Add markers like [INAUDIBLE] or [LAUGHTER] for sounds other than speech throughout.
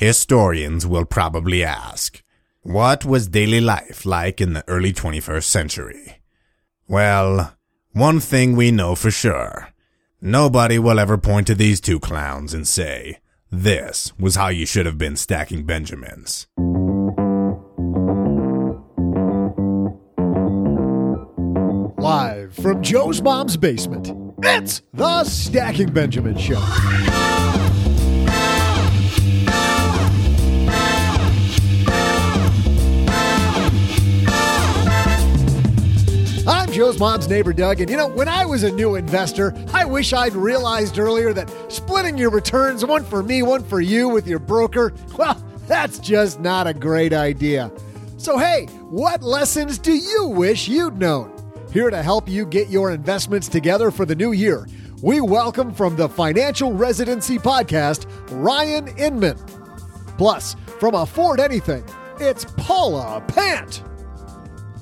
historians will probably ask, what was daily life like in the early 21st century? Well, one thing we know for sure. Nobody will ever point to these two clowns and say, this was how you should have been stacking Benjamins. Live from Joe's mom's basement, it's the Stacking Benjamin Show. Joe's mom's neighbor, Doug, and you know, when I was a new investor, I wish I'd realized earlier that splitting your returns, one for me, one for you, with your broker, well, that's just not a great idea. So, hey, what lessons do you wish you'd known? Here to help you get your investments together for the new year, we welcome from the Financial Residency Podcast, Ryan Inman. Plus, from Afford Anything, it's Paula Pant.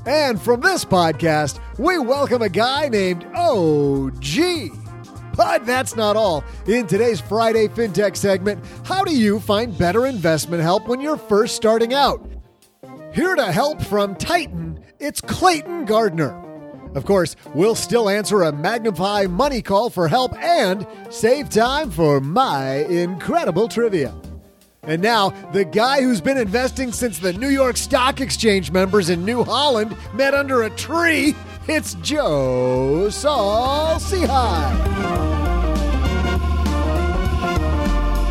And from this podcast, we welcome a guy named OG. But that's not all. In today's Friday FinTech segment, how do you find better investment help when you're first starting out? Here to help from Titan, it's Clayton Gardner. Of course, we'll still answer a Magnify money call for help and save time for my incredible trivia. And now, the guy who's been investing since the New York Stock Exchange members in New Holland met under a tree, it's Joe Saul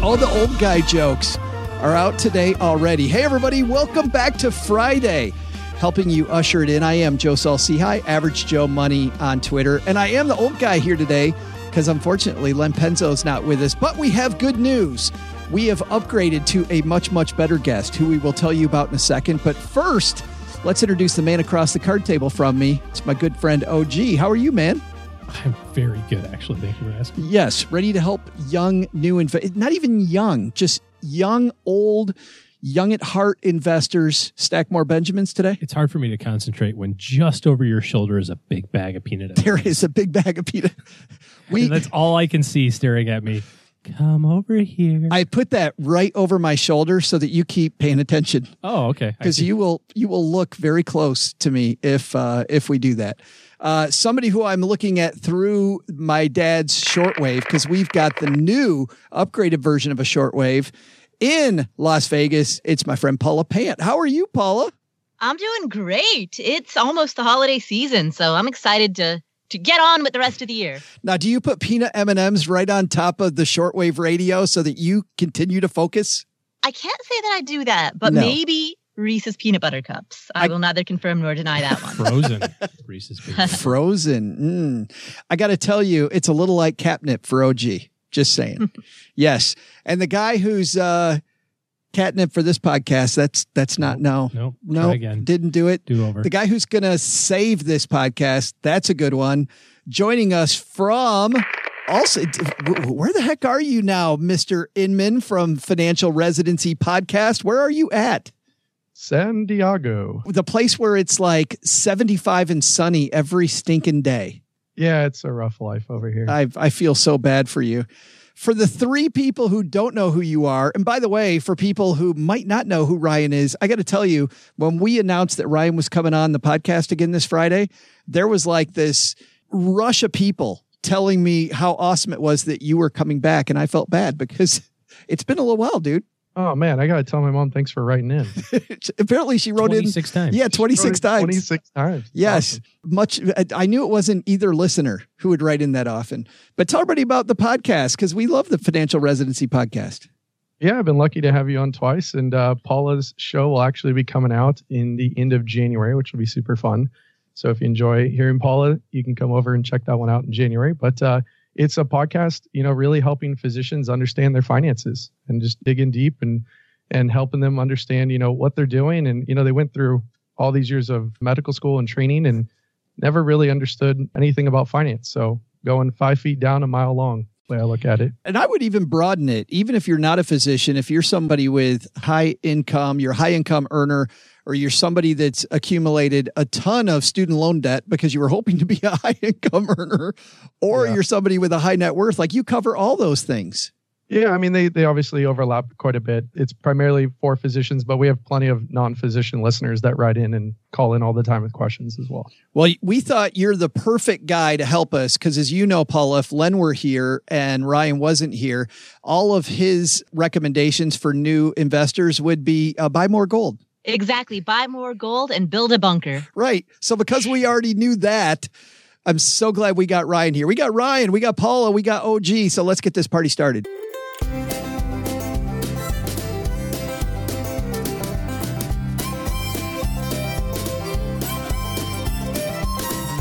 All the old guy jokes are out today already. Hey, everybody, welcome back to Friday. Helping you usher it in. I am Joe Saul Average Joe Money on Twitter. And I am the old guy here today because unfortunately Len Penzo is not with us. But we have good news. We have upgraded to a much, much better guest who we will tell you about in a second. But first, let's introduce the man across the card table from me. It's my good friend OG. How are you, man? I'm very good, actually. Thank you for asking. Yes, ready to help young, new, inv- not even young, just young, old, young at heart investors stack more Benjamins today? It's hard for me to concentrate when just over your shoulder is a big bag of peanut. [LAUGHS] There is a big bag of peanut. We, and that's all I can see staring at me. Come over here. I put that right over my shoulder so that you keep paying attention. Oh, okay. Because you will you will look very close to me if uh, if we do that. Uh, somebody who I'm looking at through my dad's shortwave because we've got the new upgraded version of a shortwave in Las Vegas. It's my friend Paula Pant. How are you, Paula? I'm doing great. It's almost the holiday season, so I'm excited to to get on with the rest of the year. Now, do you put peanut M&Ms right on top of the shortwave radio so that you continue to focus? I can't say that I do that, but No. maybe Reese's peanut butter cups. I, I- will neither confirm nor deny that one. Frozen [LAUGHS] Reese's Pieces. Frozen. Mm. I got to tell you, it's a little like catnip for OG. Just saying. [LAUGHS] yes. And the guy who's uh, catnip for this podcast, that's that's not no. No, No, try again. didn't do it. Do over. The guy who's going to save this podcast, that's a good one. Joining us from also, where the heck are you now, Mr. Inman from Financial Residency Podcast? Where are you at? San Diego. The place where it's like 75 and sunny every stinking day. Yeah, it's a rough life over here. I, I feel so bad for you. For the three people who don't know who you are, and by the way, for people who might not know who Ryan is, I got to tell you, when we announced that Ryan was coming on the podcast again this Friday, there was like this rush of people telling me how awesome it was that you were coming back. And I felt bad because [LAUGHS] it's been a little while, dude. Oh man, I gotta tell my mom thanks for writing in. [LAUGHS] Apparently, she wrote in. 26 times. Yeah, 26 times. Twenty six times. Yes, Awesome. much. I- I knew it wasn't either listener who would write in that often. But tell everybody about the podcast because we love the Financial Residency Podcast. Yeah, I've been lucky to have you on twice, and uh, Paula's show will actually be coming out in the end of January, which will be super fun. So if you enjoy hearing Paula, you can come over and check that one out in January. But uh, it's a podcast, you know, really helping physicians understand their finances and just digging deep and and helping them understand, you know, what they're doing. And you know, they went through all these years of medical school and training and never really understood anything about finance. So going five feet down, a mile long, way I look at it. And I would even broaden it, even if you're not a physician, if you're somebody with high income, you're a high income earner, or you're somebody that's accumulated a ton of student loan debt because you were hoping to be a [LAUGHS] high income earner, or Yeah. you're somebody with a high net worth, like you cover all those things. Yeah, I mean they they obviously overlap quite a bit. It's primarily for physicians, but we have plenty of non-physician listeners that write in and call in all the time with questions as well. Well, we thought you're the perfect guy to help us because, as you know, Paula, if Len were here and Ryan wasn't here, all of his recommendations for new investors would be uh, buy more gold. Exactly. Buy more gold and build a bunker. Right. So, because we already knew that, I'm so glad we got Ryan here. We got Ryan, we got Paula, we got OG. So, let's get this party started.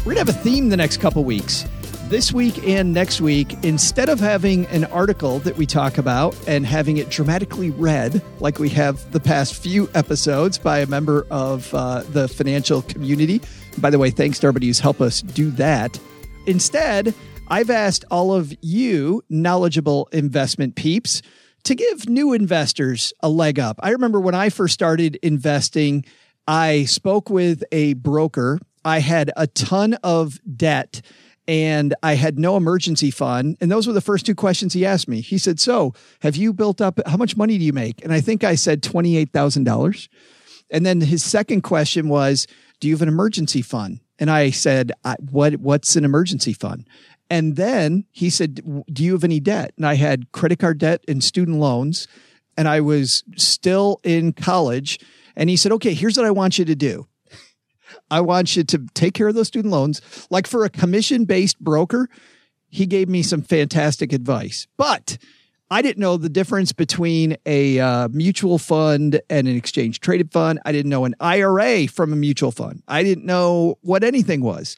We're going to have a theme the next couple weeks. This week and next week, instead of having an article that we talk about and having it dramatically read, like we have the past few episodes by a member of uh, the financial community. By the way, thanks to everybody who's helped us do that. Instead, I've asked all of you knowledgeable investment peeps to give new investors a leg up. I remember when I first started investing, I spoke with a broker. I had a ton of debt and I had no emergency fund. And those were the first two questions he asked me. He said, So, have you built up how much money do you make? And I think I said $28,000. And then his second question was, Do you have an emergency fund? And I said, I, what, What's an emergency fund? And then he said, Do you have any debt? And I had credit card debt and student loans. And I was still in college. And he said, Okay, here's what I want you to do. I want you to take care of those student loans. Like for a commission based broker, he gave me some fantastic advice. But I didn't know the difference between a uh, mutual fund and an exchange traded fund. I didn't know an IRA from a mutual fund. I didn't know what anything was.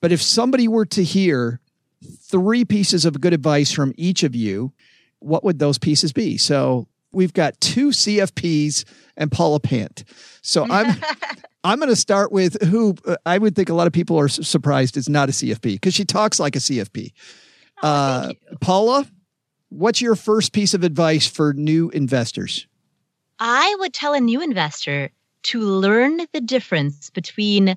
But if somebody were to hear three pieces of good advice from each of you, what would those pieces be? So we've got two CFPs and Paula Pant. So I'm [LAUGHS] I'm going to start with who uh, I would think a lot of people are surprised is not a CFP because she talks like a CFP. Uh, Paula, what's your first piece of advice for new investors? I would tell a new investor to learn the difference between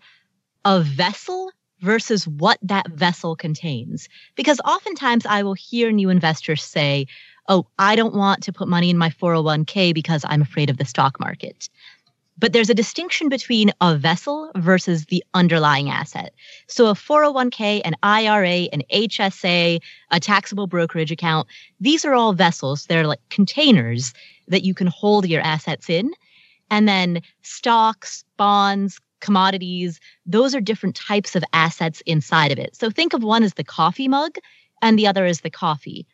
a vessel versus what that vessel contains. Because oftentimes I will hear new investors say, Oh, I don't want to put money in my 401k because I'm afraid of the stock market. But there's a distinction between a vessel versus the underlying asset. So a 401k, an IRA, an HSA, a taxable brokerage account, these are all vessels. They're like containers that you can hold your assets in. And then stocks, bonds, commodities, those are different types of assets inside of it. So think of one as the coffee mug and the other as the coffee.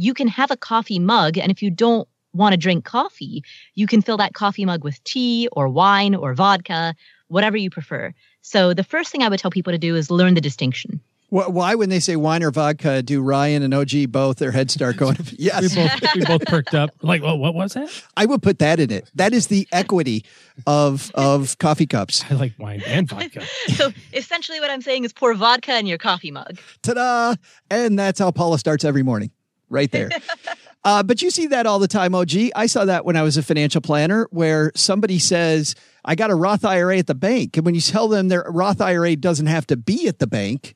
You can have a coffee mug, and if you don't want to drink coffee, you can fill that coffee mug with tea or wine or vodka, whatever you prefer. So the first thing I would tell people to do is learn the distinction. Wh- Why, when they say wine or vodka, do Ryan and OG both their heads start going? [LAUGHS] Yes, We both we both perked up. Like, well, what was that? I would put that in it. That is the equity of of coffee cups. I like wine and vodka. [LAUGHS] so essentially what I'm saying is pour vodka in your coffee mug. Ta-da! And that's how Paula starts every morning, right there. [LAUGHS] uh, but you see that all the time, OG. I saw that when I was a financial planner, where somebody says, "I got a Roth IRA at the bank," and when you tell them their Roth IRA doesn't have to be at the bank.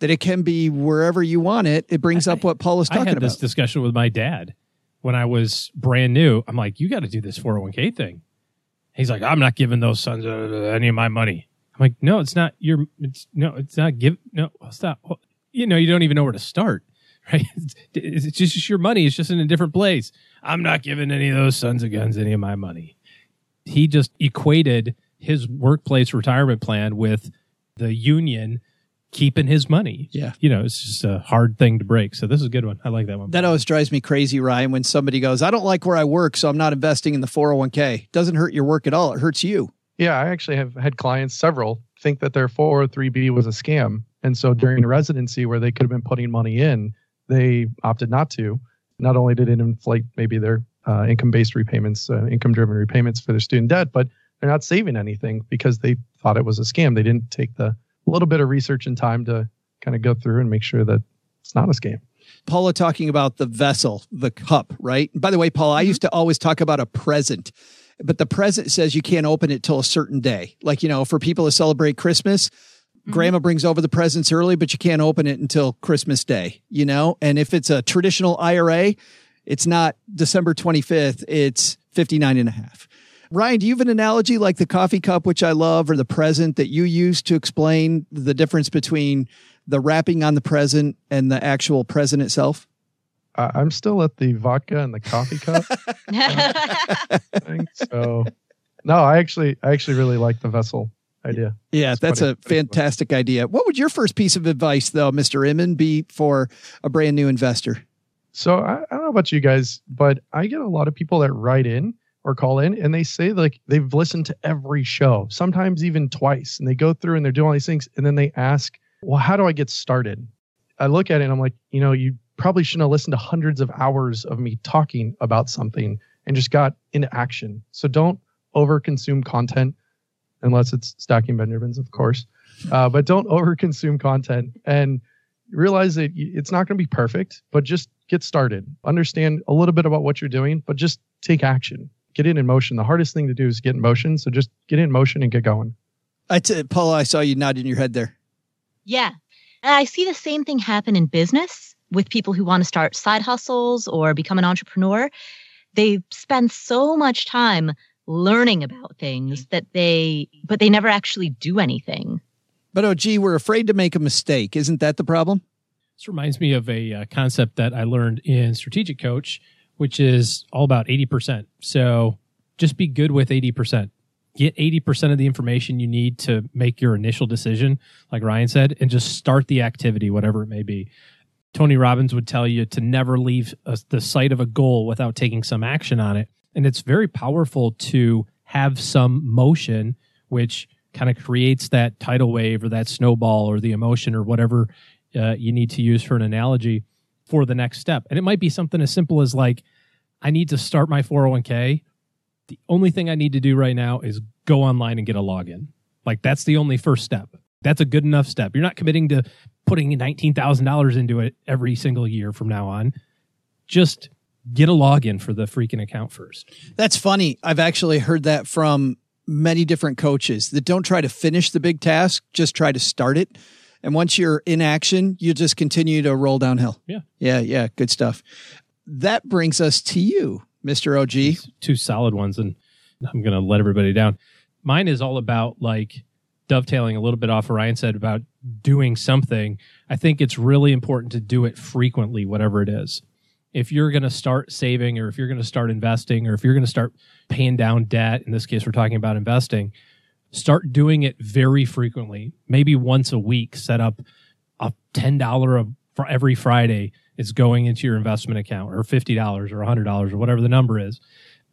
That it can be wherever you want it. It brings up what Paul was I talking had about. this discussion with my dad when I was brand new. I'm like, you got to do this 401k thing. He's like, I'm not giving those sons uh, any of my money. I'm like, no, it's not your, it's no, it's not give, no, stop. You know, you don't even know where to start, [LAUGHS] right? It's, it's just your money. It's just in a different place. I'm not giving any of those sons of guns any of my money. He just equated his workplace retirement plan with the union keeping his money. Yeah. You know, it's just a hard thing to break. So this is a good one. I like that one. That always drives me crazy, Ryan, when somebody goes, I don't like where I work, so I'm not investing in the 401k. Doesn't hurt your work at all. It hurts you. Yeah, I actually have had clients, several, think that their 403b was a scam. And so during residency, where they could have been putting money in, they opted not to. Not only did it inflate maybe their uh, income based repayments, uh, income driven repayments for their student debt, but they're not saving anything because they thought it was a scam. They didn't take the little bit of research and time to kind of go through and make sure that it's not a scam. Paula talking about the vessel, the cup, right? By the way, Paul, I used to always talk about a present, but the present says you can't open it till a certain day. Like, you know, for people to celebrate Christmas, Mm-hmm. grandma brings over the presents early, but you can't open it until Christmas Day, you know? And if it's a traditional IRA, it's not December 25th, it's 59 and a half. Ryan, do you have an analogy like the coffee cup, which I love, or the present that you use to explain the difference between the wrapping on the present and the actual present itself? I I'm still at the vodka and the coffee cup [LAUGHS] thing. So, no, I actually, I actually really like the vessel idea. Yeah, It's that's funny. a fantastic idea. What would your first piece of advice, though, Mr. Inman, be for a brand new investor? So I, I don't know about you guys, but I get a lot of people that write in or call in and they say like they've listened to every show, sometimes even twice, and they go through and they're doing all these things, and then they ask, "Well, how do I get started?" I look at it and I'm like, you know, you probably shouldn't have listened to hundreds of hours of me talking about something and just got into action. So don't overconsume content unless it's stacking Benjamins, of course. Uh, but don't overconsume content and realize that it's not going to be perfect, but just get started. Understand a little bit about what you're doing, but just take action. Get it in motion. The hardest thing to do is get in motion. So just get in motion and get going. I t- Paula, I saw you nodding your head there. Yeah. And I see the same thing happen in business with people who want to start side hustles or become an entrepreneur. They spend so much time learning about things that they, but they never actually do anything. But oh, gee, we're afraid to make a mistake. Isn't that the problem? This reminds me of a uh, concept that I learned in Strategic Coach, which is all about 80%. So just be good with 80%. Get 80% of the information you need to make your initial decision, like Ryan said, and just start the activity, whatever it may be. Tony Robbins would tell you to never leave a, the sight of a goal without taking some action on it. And it's very powerful to have some motion, which kind of creates that tidal wave or that snowball or the emotion or whatever uh, you need to use for an analogy for the next step. And it might be something as simple as like, I need to start my 401k. The only thing I need to do right now is go online and get a login. Like that's the only first step. That's a good enough step. You're not committing to putting $19,000 into it every single year from now on. Just get a login for the freaking account first. That's funny. I've actually heard that from many different coaches that don't try to finish the big task, just try to start it. And once you're in action, you just continue to roll downhill. Yeah. Yeah. Yeah. Good stuff. That brings us to you, Mr. OG. two solid ones and I'm going to let everybody down. Mine is all about like dovetailing a little bit off what Ryan said about doing something. I think it's really important to do it frequently, whatever it is. If you're going to start saving or if you're going to start investing or if you're going to start paying down debt, in this case, we're talking about investing, start doing it very frequently, maybe once a week, set up a $10 a for every Friday is going into your investment account or $50 or $100 or whatever the number is.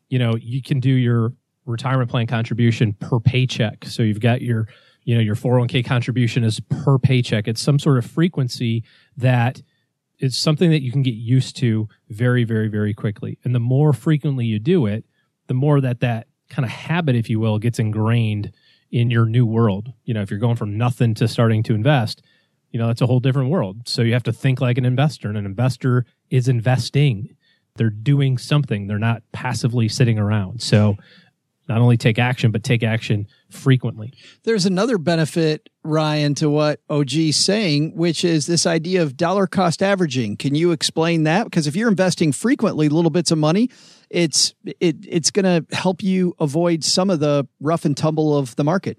You know, you can do your retirement plan contribution per paycheck. So you've got your, you know, your 401k contribution is per paycheck. It's some sort of frequency that is something that you can get used to very, very, very quickly. And the more frequently you do it, the more that that kind of habit, if you will, gets ingrained in your new world. You know, if you're going from nothing to starting to invest, you know, that's a whole different world. So you have to think like an investor, and an investor is investing. They're doing something. They're not passively sitting around. So not only take action, but take action frequently. There's another benefit, Ryan, to what OG's saying, which is this idea of dollar cost averaging. Can you explain that? Because if you're investing frequently little bits of money, it's it it's going to help you avoid some of the rough and tumble of the market.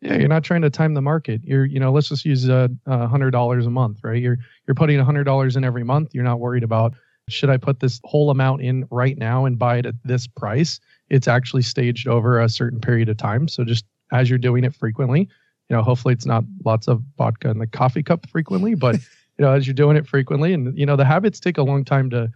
Yeah, you're not trying to time the market. You're, you know, let's just use a uh, hundred dollars a month, right? You're you're putting a hundred dollars in every month. You're not worried about should I put this whole amount in right now and buy it at this price. It's actually staged over a certain period of time. So just as you're doing it frequently, you know, hopefully it's not lots of vodka in the coffee cup frequently, but [LAUGHS] you know, as you're doing it frequently, and you know, the habits take a long time to,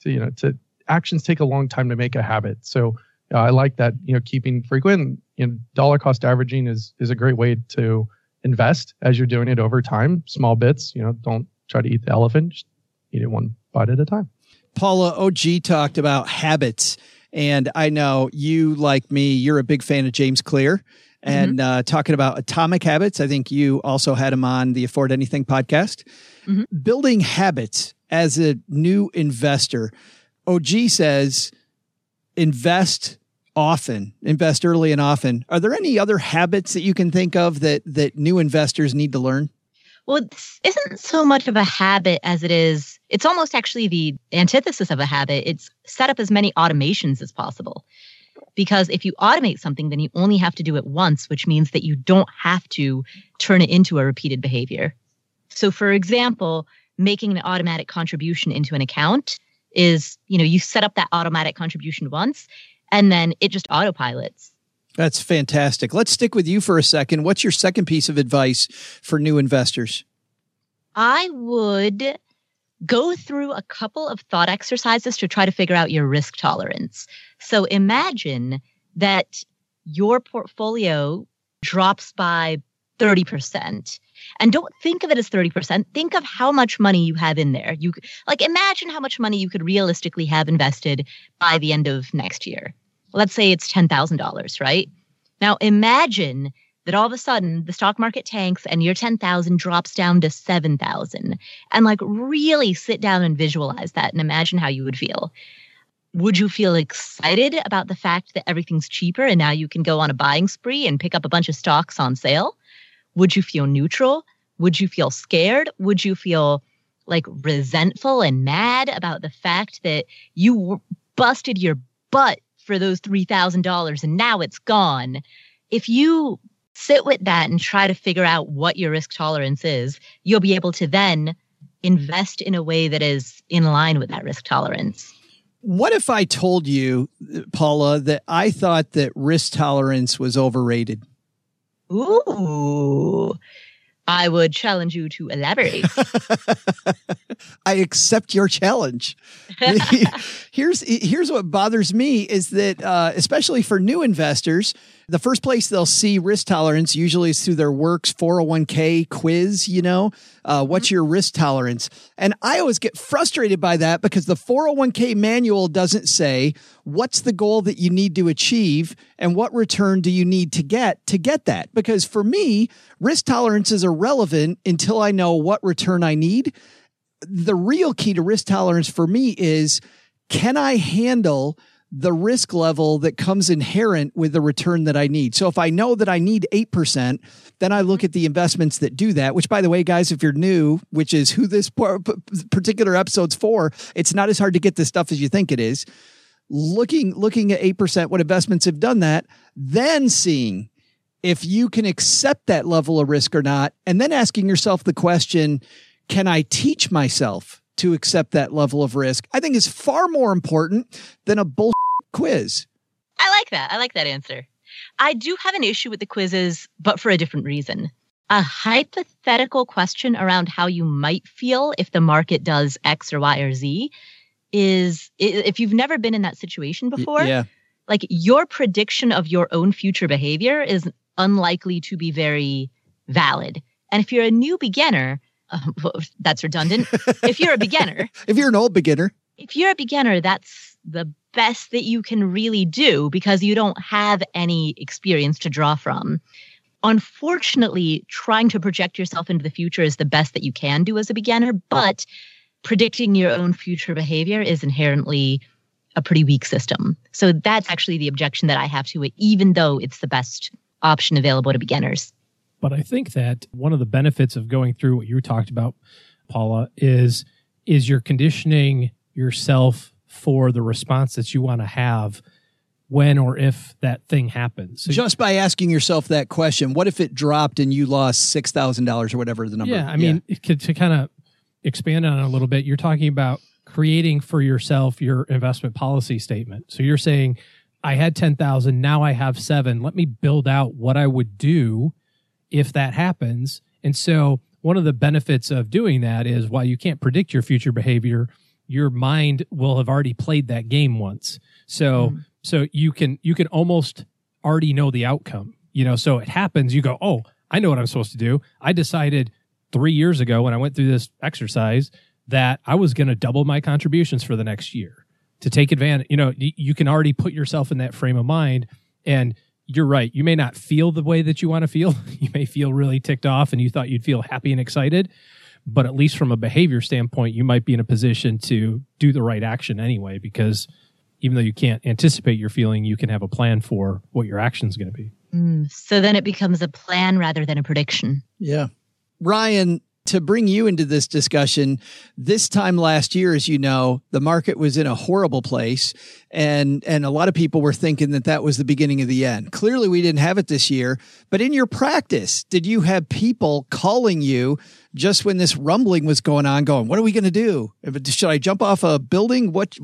to you know, to actions take a long time to make a habit. So uh, I like that. You know, keeping frequent you know, dollar cost averaging is is a great way to invest as you're doing it over time, small bits. You know, don't try to eat the elephant; just eat it one bite at a time. Paula OG talked about habits, and I know you, like me, you're a big fan of James Clear. And mm-hmm. uh, talking about atomic habits, I think you also had him on the Afford Anything podcast. Mm-hmm. Building habits as a new investor. OG says invest often, invest early and often. Are there any other habits that you can think of that that new investors need to learn? Well, this isn't so much of a habit as it is. It's almost actually the antithesis of a habit. It's set up as many automations as possible. Because if you automate something, then you only have to do it once, which means that you don't have to turn it into a repeated behavior. So, for example, making an automatic contribution into an account is, you know, you set up that automatic contribution once and then it just autopilots. That's fantastic. Let's stick with you for a second. What's your second piece of advice for new investors? I would go through a couple of thought exercises to try to figure out your risk tolerance. So imagine that your portfolio drops by 30%. And don't think of it as 30%. Think of how much money you have in there. You like imagine how much money you could realistically have invested by the end of next year. Let's say it's $10,000, right? Now imagine that all of a sudden the stock market tanks and your 10,000 drops down to 7,000 and like really sit down and visualize that and imagine how you would feel. Would you feel excited about the fact that everything's cheaper and now you can go on a buying spree and pick up a bunch of stocks on sale? Would you feel neutral? Would you feel scared? Would you feel like resentful and mad about the fact that you busted your butt for those $3,000 and now it's gone? If you sit with that and try to figure out what your risk tolerance is, you'll be able to then invest in a way that is in line with that risk tolerance. What if I told you, Paula, that I thought that risk tolerance was overrated? Ooh. I would challenge you to elaborate. [LAUGHS] I accept your challenge. [LAUGHS] here's here's what bothers me is that uh, especially for new investors, the first place they'll see risk tolerance usually is through their works 401k quiz, you know, uh, what's mm-hmm. your risk tolerance? And I always get frustrated by that because the 401k manual doesn't say what's the goal that you need to achieve and what return do you need to get to get that. Because for me, risk tolerance is irrelevant until I know what return I need. The real key to risk tolerance for me is can I handle the risk level that comes inherent with the return that I need. So if I know that I need 8%, then I look at the investments that do that, which by the way, guys, if you're new, which is who this particular episode's for, it's not as hard to get this stuff as you think it is. Looking, looking at 8%, what investments have done that, then seeing if you can accept that level of risk or not, and then asking yourself the question, can I teach myself to accept that level of risk, I think is far more important than a bull quiz. I like that. I like that answer. I do have an issue with the quizzes, but for a different reason. a hypothetical question around how you might feel if the market does X or Y or Z is if you've never been in that situation before, yeah. like your prediction of your own future behavior is unlikely to be very valid. And if you're a new beginner, uh, [LAUGHS] that's redundant. if you're a beginner, [LAUGHS] if you're an old beginner, if you're a beginner, that's the best that you can really do because you don't have any experience to draw from. Unfortunately, trying to project yourself into the future is the best that you can do as a beginner, but predicting your own future behavior is inherently a pretty weak system. So that's actually the objection that I have to it, even though it's the best option available to beginners. But I think that one of the benefits of going through what you talked about, Paula, is is you're conditioning yourself for the response that you want to have when or if that thing happens. So Just by asking yourself that question, what if it dropped and you lost six thousand dollars or whatever the number? Yeah, I mean, yeah. to kind of expand on it a little bit, you're talking about creating for yourself your investment policy statement. So you're saying, I had ten thousand, now I have seven. Let me build out what I would do if that happens. And so one of the benefits of doing that is while you can't predict your future behavior, your mind will have already played that game once. So mm. so you can you can almost already know the outcome. You know, so it happens, you go, "Oh, I know what I'm supposed to do. I decided 3 years ago when I went through this exercise that I was going to double my contributions for the next year to take advantage. You know, you can already put yourself in that frame of mind and you're right. You may not feel the way that you want to feel. [LAUGHS] You may feel really ticked off and you thought you'd feel happy and excited. But at least from a behavior standpoint, you might be in a position to do the right action anyway, because even though you can't anticipate your feeling, you can have a plan for what your action is going to be. Mm, so then it becomes a plan rather than a prediction. Yeah. Ryan, to bring you into this discussion, this time last year, as you know, the market was in a horrible place, and and a lot of people were thinking that that was the beginning of the end. Clearly, we didn't have it this year. But in your practice, did you have people calling you just when this rumbling was going on, going, "What are we going to do? Should I jump off a building? What?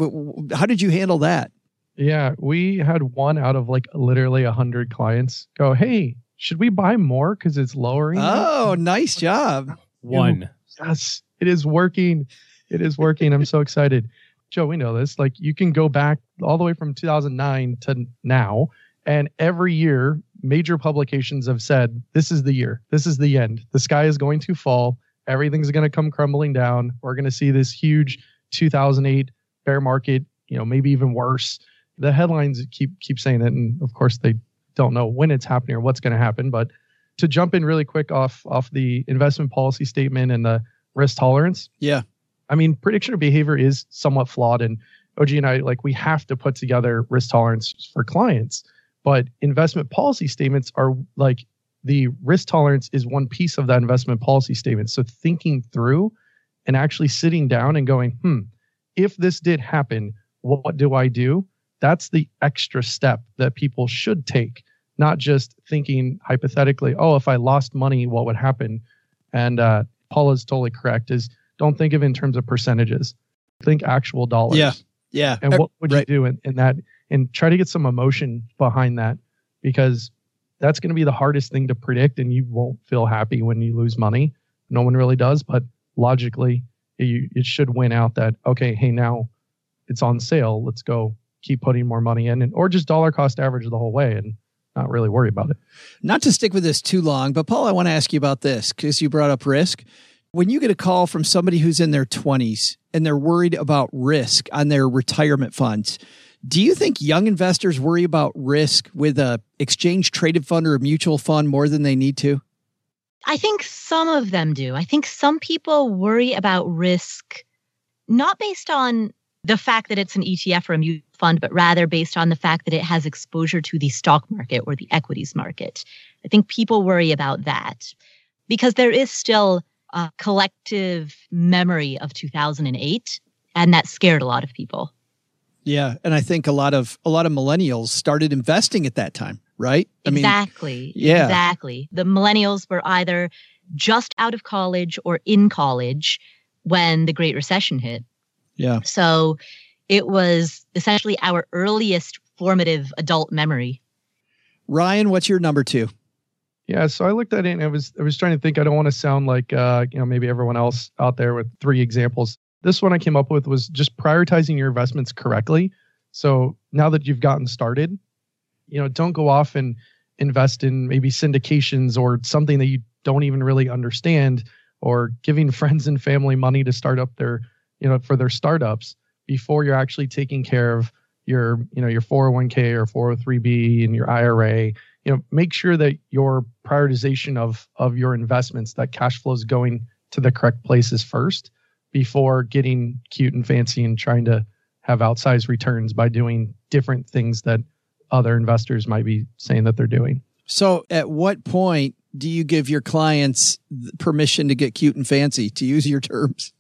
How did you handle that?" Yeah, we had one out of like literally a hundred clients go, "Hey, should we buy more because it's lowering?" Oh, nice job. One. Yes, it is working. It is working. I'm so excited. Joe, we know this. Like you can go back all the way from 2009 to now, and every year, major publications have said, this is the year. This is the end. The sky is going to fall. Everything's going to come crumbling down. We're going to see this huge 2008 bear market, you know, maybe even worse. The headlines keep keep saying it, and of course they don't know when it's happening or what's going to happen. But to jump in really quick off off the investment policy statement and the risk tolerance. Yeah. I mean, prediction of behavior is somewhat flawed and OG and I like we have to put together risk tolerance for clients, but investment policy statements are like the risk tolerance is one piece of that investment policy statement. So thinking through and actually sitting down and going, "Hmm, if this did happen, what do I do?" That's the extra step that people should take not just thinking hypothetically, oh, if I lost money, what would happen? And uh, Paul is totally correct. Is don't think of it in terms of percentages. Think actual dollars. Yeah. Yeah. And what would right. you do in, in that? And try to get some emotion behind that because that's going to be the hardest thing to predict. And you won't feel happy when you lose money. No one really does. But logically, it, it should win out that, okay, hey, now it's on sale. Let's go keep putting more money in and or just dollar cost average the whole way. And not really worry about it. Not to stick with this too long, but Paul, I want to ask you about this because you brought up risk. When you get a call from somebody who's in their 20s and they're worried about risk on their retirement funds, do you think young investors worry about risk with a exchange traded fund or a mutual fund more than they need to? I think some of them do. I think some people worry about risk not based on the fact that it's an ETF or a mutual fund, but rather based on the fact that it has exposure to the stock market or the equities market. I think people worry about that because there is still a collective memory of 2008 and that scared a lot of people. Yeah, and I think a lot of a lot of millennials started investing at that time, right? I exactly. Mean, yeah. Exactly. The millennials were either just out of college or in college when the Great Recession hit. Yeah. So it was essentially our earliest formative adult memory. Ryan, what's your number two? Yeah, so I looked at it and I was I was trying to think. I don't want to sound like uh, you know maybe everyone else out there with three examples. This one I came up with was just prioritizing your investments correctly. So now that you've gotten started, you know, don't go off and invest in maybe syndications or something that you don't even really understand, or giving [LAUGHS] friends and family money to start up their you know for their startups before you're actually taking care of your you know your 401k or 403b and your IRA you know make sure that your prioritization of of your investments that cash flow is going to the correct places first before getting cute and fancy and trying to have outsized returns by doing different things that other investors might be saying that they're doing. So at what point do you give your clients permission to get cute and fancy to use your terms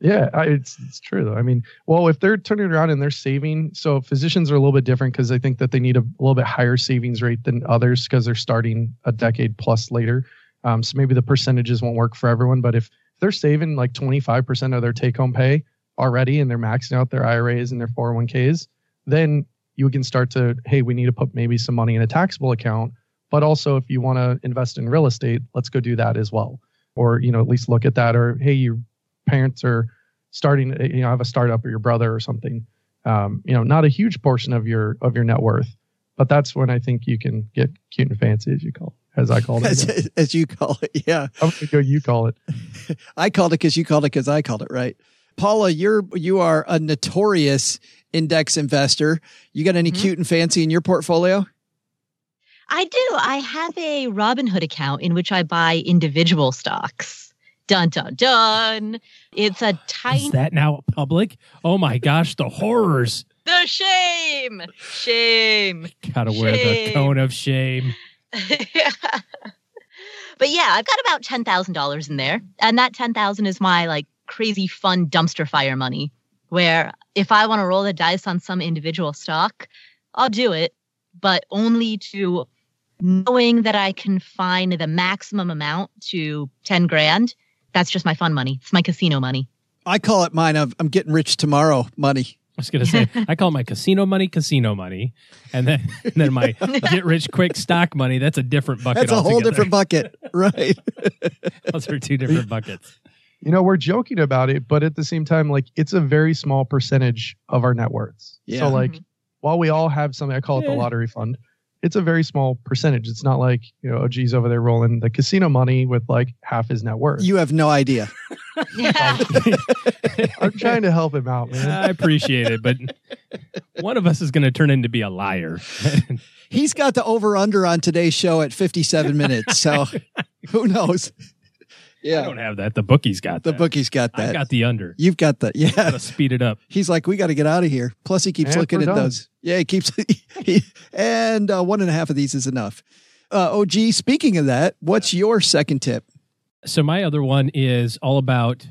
yeah, it's it's true though. I mean, well, if they're turning around and they're saving, so physicians are a little bit different because I think that they need a, little bit higher savings rate than others because they're starting a decade plus later. Um, so maybe the percentages won't work for everyone, but if they're saving like 25% of their take home pay already and they're maxing out their IRAs and their 401ks, then you can start to, hey, we need to put maybe some money in a taxable account. But also, if you want to invest in real estate, let's go do that as well. Or, you know, at least look at that. Or, hey, you parents are starting, you know, have a startup or your brother or something. Um, you know, not a huge portion of your of your net worth, but that's when I think you can get cute and fancy, as you call it, as I call it, as, as you call it. Yeah, [LAUGHS] I'm gonna go. You call it. [LAUGHS] I called it because you called it because I called it right. Paula, you're you are a notorious index investor. You got any mm-hmm. cute and fancy in your portfolio? I do. I have a Robinhood account in which I buy individual stocks. Dun dun dun. It's a tiny. Is that now public? Oh my gosh, the horrors. The shame. Shame. Gotta shame. wear the cone of shame. yeah. [LAUGHS] But yeah, I've got about ten thousand dollars in there, and that ten thousand is my like crazy fun dumpster fire money. Where if I want to roll the dice on some individual stock, I'll do it, but only to knowing that I can find the maximum amount to ten grand that's just my fun money. It's my casino money. I call it mine. I'm, I'm getting rich tomorrow money. I was gonna say [LAUGHS] I call my casino money casino money, and then and then my [LAUGHS] get rich quick stock money. That's a different bucket. That's a altogether. whole different bucket, [LAUGHS] right? Those are two different buckets. You know, we're joking about it, but at the same time, like it's a very small percentage of our net worths. Yeah. So, like, mm-hmm. while we all have something, I call it yeah. the lottery fund it's a very small percentage. It's not like, you know, oh, OG's over there rolling the casino money with like half his net worth. You have no idea. [LAUGHS] [LAUGHS] I'm trying to help him out, man. I appreciate it, but one of us is going to turn into be a liar. He's got the over under on today's show at 57 minutes. So [LAUGHS] who knows? Yeah. I don't have that. The bookie's got the that. bookie's got that. I got the under. You've got the yeah. Gotta speed it up. He's like, we got to get out of here. Plus, he keeps and looking at done. those. Yeah, he keeps. [LAUGHS] he, and uh, one and a half of these is enough. Uh, OG, speaking of that, what's your second tip? So my other one is all about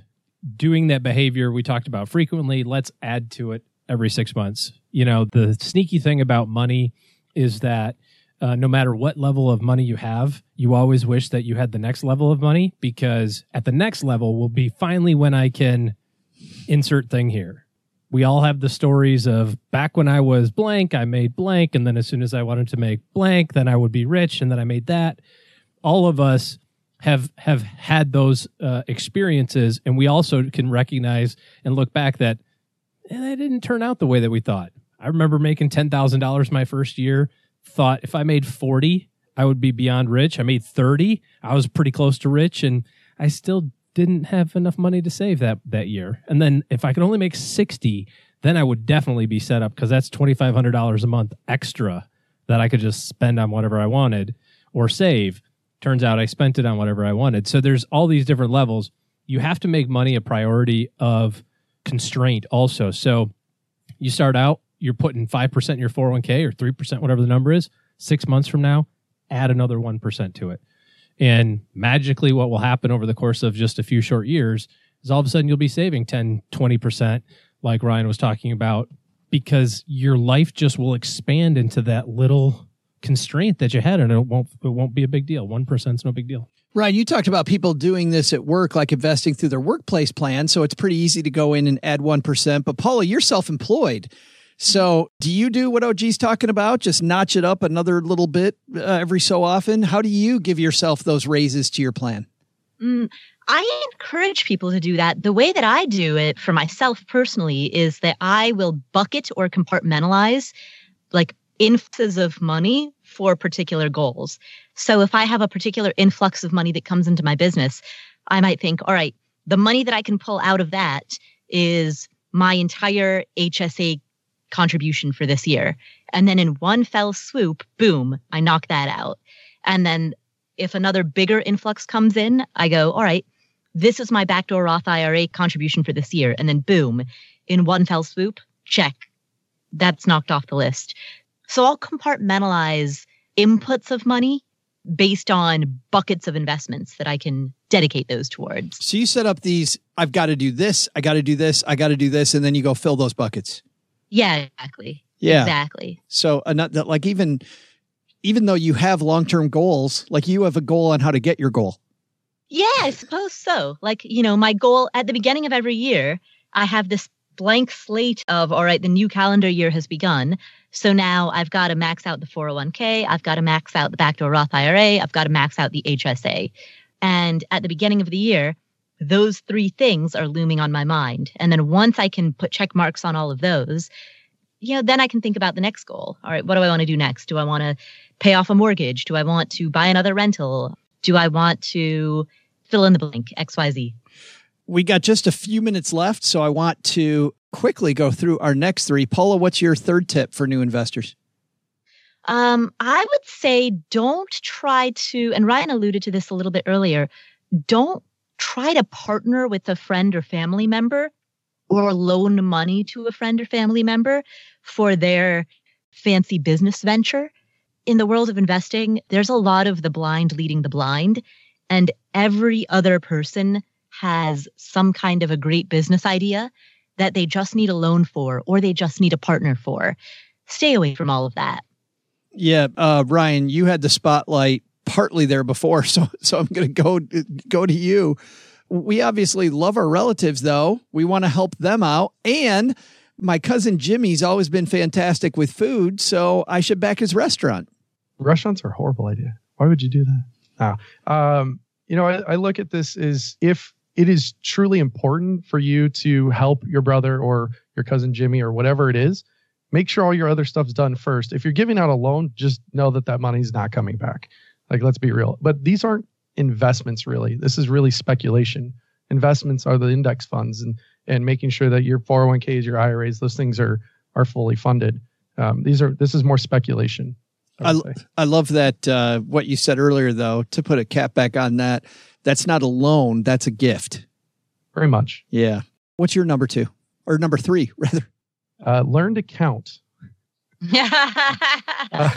doing that behavior we talked about frequently. Let's add to it every six months. You know, the sneaky thing about money is that uh, no matter what level of money you have, you always wish that you had the next level of money because at the next level will be finally when I can insert thing here. We all have the stories of back when I was blank, I made blank. And then as soon as I wanted to make blank, then I would be rich. And then I made that. All of us have, have had those uh, experiences. And we also can recognize and look back that eh, that didn't turn out the way that we thought. I remember making $10,000 my first year thought if I made 40, I would be beyond rich. I made 30. I was pretty close to rich and I still didn't have enough money to save that that year. And then if I could only make 60, then I would definitely be set up because that's $2500 a month extra that I could just spend on whatever I wanted or save. Turns out I spent it on whatever I wanted. So there's all these different levels. You have to make money a priority of constraint also. So you start out you're putting 5% in your 401k or 3%, whatever the number is, six months from now, add another 1% to it. And magically, what will happen over the course of just a few short years is all of a sudden you'll be saving 10, 20%, like Ryan was talking about, because your life just will expand into that little constraint that you had and it won't it won't be a big deal. 1% is no big deal. Ryan, you talked about people doing this at work, like investing through their workplace plan. So it's pretty easy to go in and add 1%. But Paula, you're self employed. So, do you do what OG's talking about? Just notch it up another little bit uh, every so often? How do you give yourself those raises to your plan? Mm, I encourage people to do that. The way that I do it for myself personally is that I will bucket or compartmentalize like influxes of money for particular goals. So if I have a particular influx of money that comes into my business, I might think, all right, the money that I can pull out of that is my entire HSA contribution for this year. And then in one fell swoop, boom, I knock that out. And then if another bigger influx comes in, I go, all right, this is my backdoor Roth IRA contribution for this year. And then boom, in one fell swoop, check. That's knocked off the list. So I'll compartmentalize inputs of money based on buckets of investments that I can dedicate those towards. So you set up these, I've got to do this, I got to do this, I got to do this, and then you go fill those buckets. Yeah, exactly. Yeah. Exactly. So like even even though you have long-term goals, like you have a goal on how to get your goal. Yeah, I suppose so. Like, you know, my goal at the beginning of every year, I have this blank slate of all right, the new calendar year has begun. So now I've got to max out the 401k, I've got to max out the backdoor Roth IRA, I've got to max out the HSA. And at the beginning of the year, those three things are looming on my mind. And then once I can put check marks on all of those, you know, then I can think about the next goal. All right, what do I want to do next? Do I want to pay off a mortgage? Do I want to buy another rental? Do I want to fill in the blank XYZ? We got just a few minutes left, so I want to quickly go through our next three. Paula, what's your third tip for new investors? Um, I would say don't try to, and Ryan alluded to this a little bit earlier, don't try to partner with a friend or family member or loan money to a friend or family member for their fancy business venture. In the world of investing, there's a lot of the blind leading the blind, and every other person has some kind of a great business idea that they just need a loan for or they just need a partner for. Stay away from all of that. Yeah, uh, Ryan, you had the spotlight partly there before, [LAUGHS] so so I'm going to go go to you. We obviously love our relatives, though. We want to help them out, and my cousin Jimmy's always been fantastic with food, so I should back his restaurant. Restaurants are a horrible idea. Why would you do that? Ah, um, you know, I, I look at this as if it is truly important for you to help your brother or your cousin Jimmy or whatever it is. Make sure all your other stuff's done first. If you're giving out a loan, just know that that money's not coming back. Like, let's be real. But these aren't investments, really. This is really speculation. Investments are the index funds and and making sure that your 401ks, your IRAs, those things are are fully funded. Um, these are this is more speculation. I, I, I love that uh, what you said earlier, though. To put a cap back on that, that's not a loan; that's a gift. Very much. Yeah. What's your number two or number three, [LAUGHS] rather? Uh, learn to count. [LAUGHS] uh,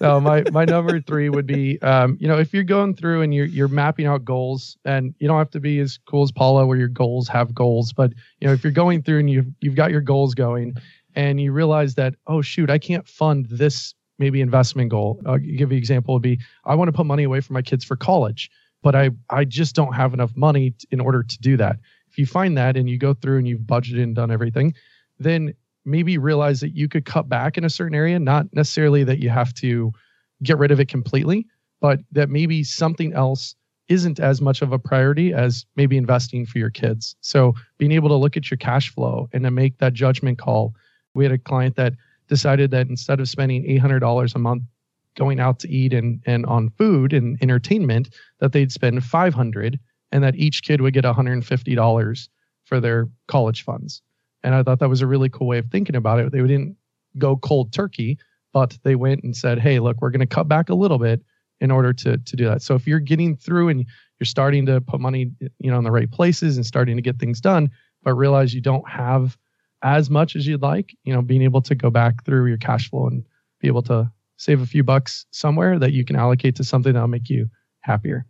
no, my my number three would be, um, you know, if you're going through and you're you're mapping out goals, and you don't have to be as cool as Paula, where your goals have goals, but you know, if you're going through and you've you've got your goals going, and you realize that, oh shoot, I can't fund this maybe investment goal. I'll give you an example would be, I want to put money away for my kids for college, but I I just don't have enough money t- in order to do that. If you find that and you go through and you've budgeted and done everything, then maybe realize that you could cut back in a certain area, not necessarily that you have to get rid of it completely, but that maybe something else isn't as much of a priority as maybe investing for your kids. So being able to look at your cash flow and to make that judgment call. We had a client that decided that instead of spending $800 a month going out to eat and, and on food and entertainment, that they'd spend 500 and that each kid would get $150 for their college funds. And I thought that was a really cool way of thinking about it. They didn't go cold turkey, but they went and said, hey, look, we're going to cut back a little bit in order to, to do that. So if you're getting through and you're starting to put money, you know, in the right places and starting to get things done, but realize you don't have as much as you'd like, you know, being able to go back through your cash flow and be able to save a few bucks somewhere that you can allocate to something that'll make you happier.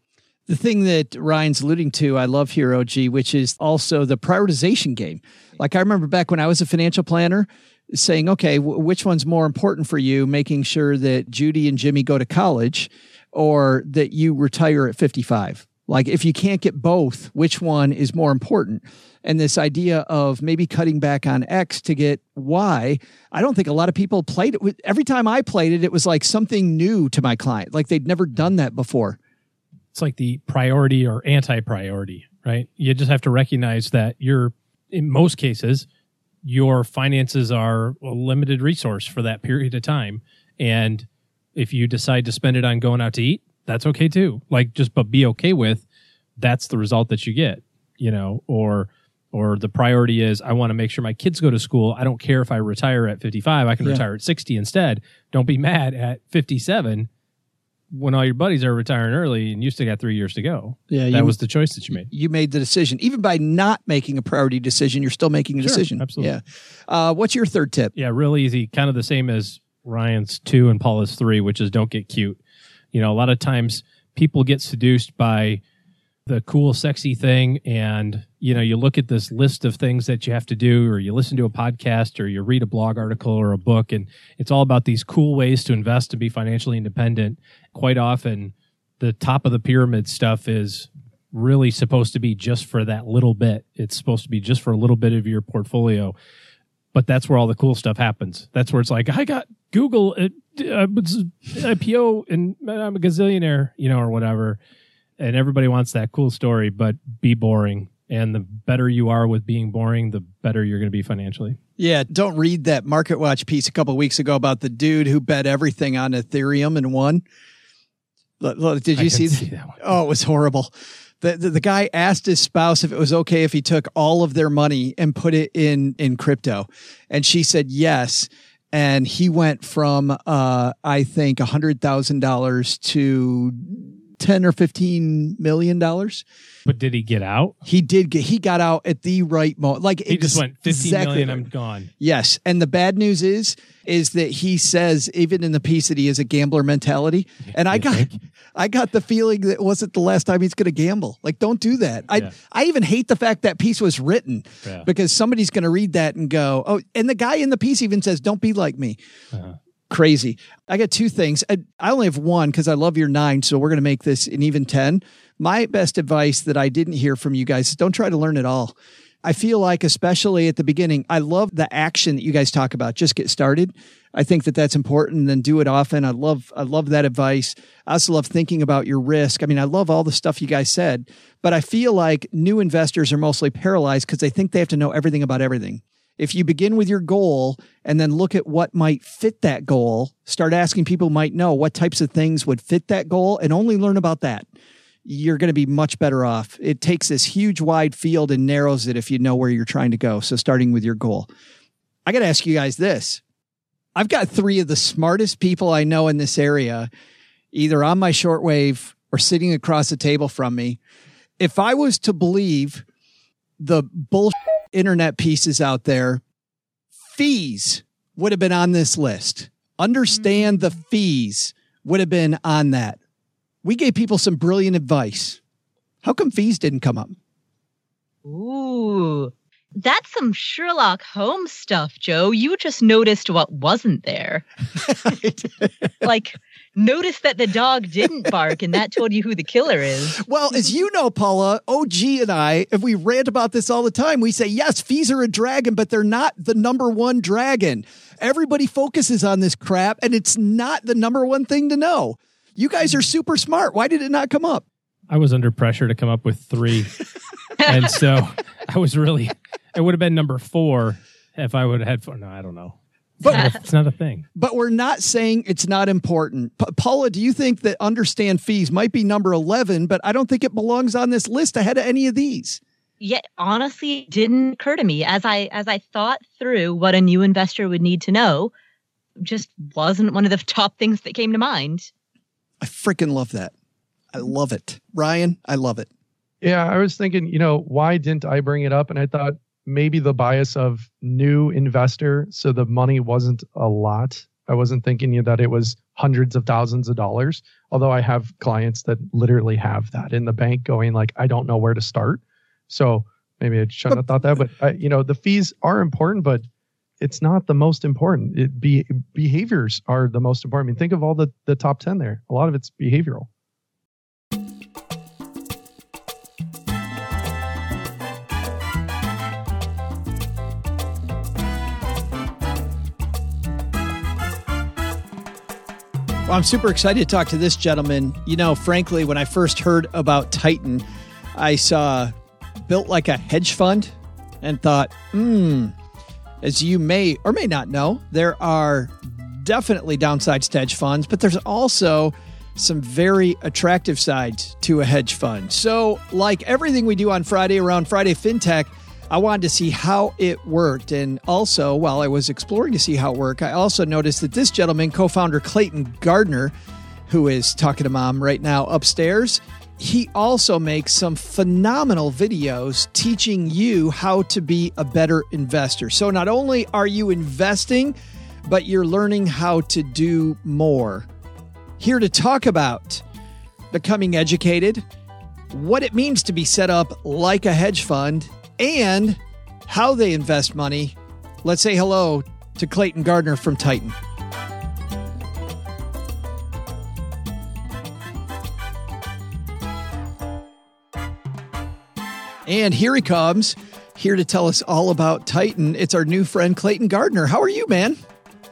The thing that Ryan's alluding to, I love here, OG, which is also the prioritization game. Like I remember back when I was a financial planner saying, okay, w- which one's more important for you, making sure that Judy and Jimmy go to college or that you retire at 55? Like if you can't get both, which one is more important? And this idea of maybe cutting back on X to get Y, I don't think a lot of people played it. Every time I played it, it was like something new to my client, like they'd never done that before. It's like the priority or anti priority, right? You just have to recognize that you're, in most cases, your finances are a limited resource for that period of time. And if you decide to spend it on going out to eat, that's okay too. Like just but be okay with that's the result that you get, you know, or or the priority is I want to make sure my kids go to school. I don't care if I retire at 55, I can yeah. retire at 60 instead. Don't be mad at 57 when all your buddies are retiring early and you still got three years to go. Yeah, that you, was the choice that you made. You made the decision. Even by not making a priority decision, you're still making a sure, decision. Absolutely. Yeah. Uh, what's your third tip? Yeah, real easy. Kind of the same as Ryan's two and Paula's three, which is don't get cute. You know, a lot of times people get seduced by the cool, sexy thing. And, you know, you look at this list of things that you have to do, or you listen to a podcast, or you read a blog article or a book, and it's all about these cool ways to invest and be financially independent. Quite often, the top of the pyramid stuff is really supposed to be just for that little bit. It's supposed to be just for a little bit of your portfolio but that's where all the cool stuff happens. That's where it's like, I got Google uh, uh, IPO and I'm a gazillionaire, you know, or whatever. And everybody wants that cool story, but be boring. And the better you are with being boring, the better you're going to be financially. Yeah, don't read that Market Watch piece a couple weeks ago about the dude who bet everything on Ethereum and won. Did you see, see that? One. Oh, it was horrible the, the, the guy asked his spouse if it was okay if he took all of their money and put it in in crypto, and she said yes. And he went from uh, I think a hundred thousand dollars to ten or fifteen million dollars. But did he get out? He did get. He got out at the right moment. Like he just went fifteen exactly million. I'm gone. Yes, and the bad news is, is that he says even in the piece that he is a gambler mentality, and I got, I got the feeling that wasn't the last time he's going to gamble. Like, don't do that. I, yeah. I even hate the fact that piece was written yeah. because somebody's going to read that and go, oh, and the guy in the piece even says, "Don't be like me." Uh-huh crazy. I got two things. I, I only have one because I love your nine, so we're going to make this an even 10. My best advice that I didn't hear from you guys is don't try to learn it all. I feel like, especially at the beginning, I love the action that you guys talk about. Just get started. I think that that's important and then do it often. I love, I love that advice. I also love thinking about your risk. I mean, I love all the stuff you guys said, but I feel like new investors are mostly paralyzed because they think they have to know everything about everything if you begin with your goal and then look at what might fit that goal, start asking people might know what types of things would fit that goal and only learn about that, you're going to be much better off. It takes this huge wide field and narrows it if you know where you're trying to go. So starting with your goal. I got to ask you guys this. I've got three of the smartest people I know in this area, either on my shortwave or sitting across the table from me. If I was to believe the bullshit internet pieces out there, fees would have been on this list. Understand the mm. fees would have been on that. We gave people some brilliant advice. How come fees didn't come up? Ooh, that's some Sherlock Holmes stuff, Joe. You just noticed what wasn't there. [LAUGHS] [LAUGHS] like, notice that the dog didn't [LAUGHS] bark and that told you who the killer is. Well, as you know, Paula, OG and I, if we rant about this all the time, we say, yes, fees are a dragon, but they're not the number one dragon. Everybody focuses on this crap and it's not the number one thing to know. You guys are super smart. Why did it not come up? I was under pressure to come up with three. [LAUGHS] and so [LAUGHS] I was really, it would have been number four if I would have had four. No, I don't know. But it's not a thing. But we're not saying it's not important. Pa- Paula, do you think that understand fees might be number 11, but I don't think it belongs on this list ahead of any of these? Yeah, honestly, it didn't occur to me as I as I thought through what a new investor would need to know. Just wasn't one of the [LAUGHS] top things that came to mind. I freaking love that. I love it. Ryan, I love it. Yeah, I was thinking, you know, why didn't I bring it up? And I thought maybe the bias of new investor. So the money wasn't a lot. I wasn't thinking that it was hundreds of thousands of dollars. Although I have clients that literally have that in the bank going like, I don't know where to start. So maybe I shouldn't have thought that, but I, you know, the fees are important, but it's not the most important. It be behaviors are the most important. I mean, think of all the, the top 10 there. A lot of it's behavioral. Well, I'm super excited to talk to this gentleman. You know, frankly, when I first heard about Titan, I saw built like a hedge fund and thought, hmm, as you may or may not know, there are definitely downsides to hedge funds, but there's also some very attractive sides to a hedge fund. So, like everything we do on Friday around Friday FinTech, I wanted to see how it worked. And also, while I was exploring to see how it worked, I also noticed that this gentleman, co founder Clayton Gardner, who is talking to mom right now upstairs, he also makes some phenomenal videos teaching you how to be a better investor. So, not only are you investing, but you're learning how to do more. Here to talk about becoming educated, what it means to be set up like a hedge fund, and how they invest money. Let's say hello to Clayton Gardner from Titan. And here he comes, here to tell us all about Titan. It's our new friend Clayton Gardner. How are you, man?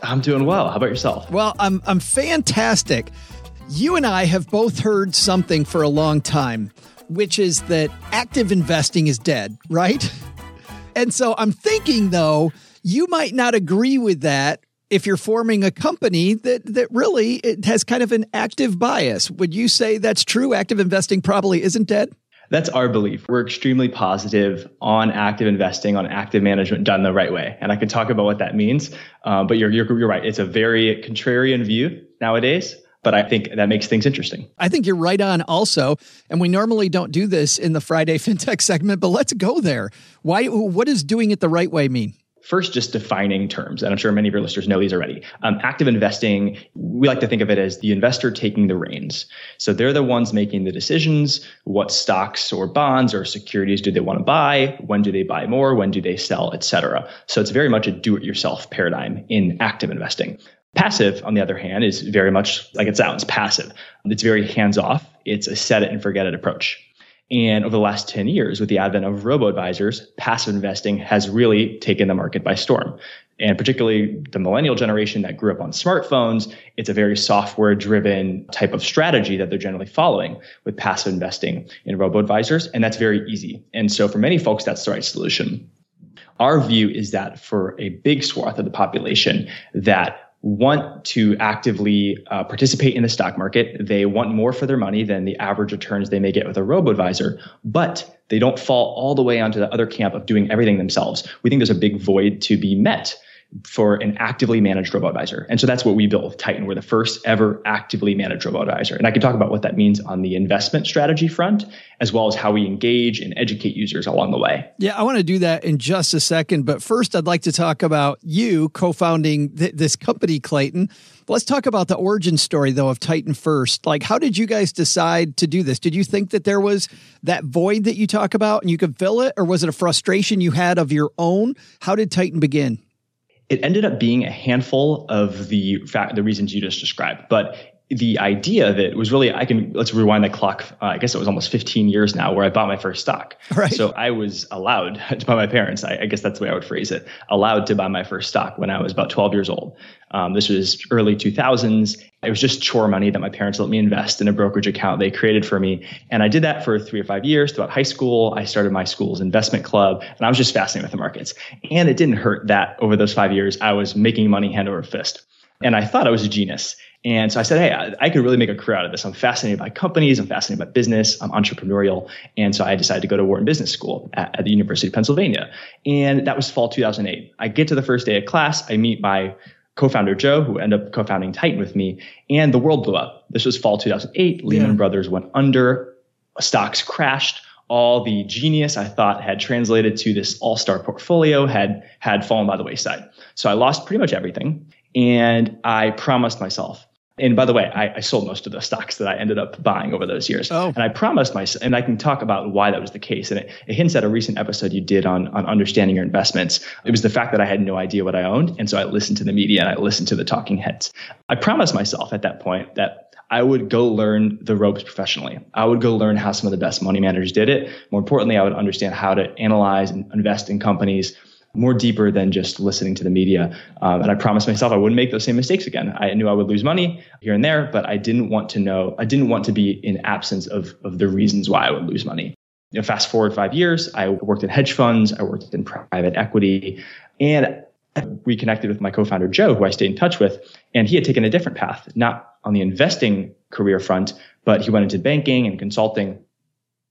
I'm doing well. How about yourself? Well, I'm I'm fantastic. You and I have both heard something for a long time, which is that active investing is dead, right? And so I'm thinking though, you might not agree with that if you're forming a company that that really it has kind of an active bias. Would you say that's true? Active investing probably isn't dead? That's our belief. We're extremely positive on active investing, on active management done the right way. And I can talk about what that means. Uh, but you're, you're, you're right. It's a very contrarian view nowadays but I think that makes things interesting. I think you're right on also. And we normally don't do this in the Friday [LAUGHS] FinTech segment, but let's go there. Why what does doing it the right way mean? First, just defining terms, and I'm sure many of your listeners know these already. Um, active investing, we like to think of it as the investor taking the reins. So they're the ones making the decisions. What stocks or bonds or securities do they want to buy? When do they buy more? When do they sell, et cetera? So it's very much a do-it-yourself paradigm in active investing. Passive, on the other hand, is very much like it sounds passive. It's very hands off. It's a set it and forget it approach. And over the last 10 years, with the advent of robo advisors, passive investing has really taken the market by storm. And particularly the millennial generation that grew up on smartphones, it's a very software driven type of strategy that they're generally following with passive investing in robo advisors. And that's very easy. And so for many folks, that's the right solution. Our view is that for a big swath of the population that want to actively uh, participate in the stock market. They want more for their money than the average returns they may get with a robo advisor, but they don't fall all the way onto the other camp of doing everything themselves. We think there's a big void to be met for an actively managed robo advisor. And so that's what we built with Titan. We're the first ever actively managed robo advisor. And I can talk about what that means on the investment strategy front, as well as how we engage and educate users along the way. Yeah, I want to do that in just a second. But first, I'd like to talk about you co founding th- this company, Clayton. Let's talk about the origin story, though, of Titan first. Like, how did you guys decide to do this? Did you think that there was that void that you talk about and you could fill it? Or was it a frustration you had of your own? How did Titan begin? It ended up being a handful of the the reasons you just described but the idea of it was really I can let's rewind the clock. Uh, I guess it was almost 15 years now where I bought my first stock. [LAUGHS] Right. So I was allowed [LAUGHS] to buy my parents. I, I, guess that's the way I would phrase it. Allowed to buy my first stock when I was about 12 years old. Um, this was early 2000s. It was just chore money that my parents let me invest in a brokerage account they created for me, and I did that for three or five years throughout high school. I started my school's investment club, and I was just fascinated with the markets. And it didn't hurt that over those five years I was making money hand over fist. And I thought I was a genius. And so I said, hey, I, I, could really make a career out of this. I'm fascinated by companies. I'm fascinated by business. I'm entrepreneurial. And so I decided to go to Wharton Business School at, at, the University of Pennsylvania. And that was fall 2008. I get to the first day of class. I meet my co-founder Joe, who ended up co-founding Titan with me. And the world blew up. This was fall 2008. Lehman yeah. Brothers went under. Stocks crashed. All the genius I thought had translated to this all-star portfolio had had fallen by the wayside. So I lost pretty much everything. And I promised myself and by the way, I, I, sold most of the stocks that I ended up buying over those years. Oh. And I promised myself, and I can talk about why that was the case. And it, it, hints at a recent episode you did on, on understanding your investments. It was the fact that I had no idea what I owned. And so I listened to the media and I listened to the talking heads. I promised myself at that point that I would go learn the ropes professionally. I would go learn how some of the best money managers did it. More importantly, I would understand how to analyze and invest in companies more deeper than just listening to the media. Um, and I promised myself I wouldn't make those same mistakes again. I knew I would lose money here and there, but I didn't want to know, I didn't want to be in absence of, of the reasons why I would lose money. You know, fast forward five years, I worked in hedge funds, I worked in private equity, and I reconnected with my co-founder Joe, who I stayed in touch with, and he had taken a different path, not on the investing career front, but he went into banking and consulting.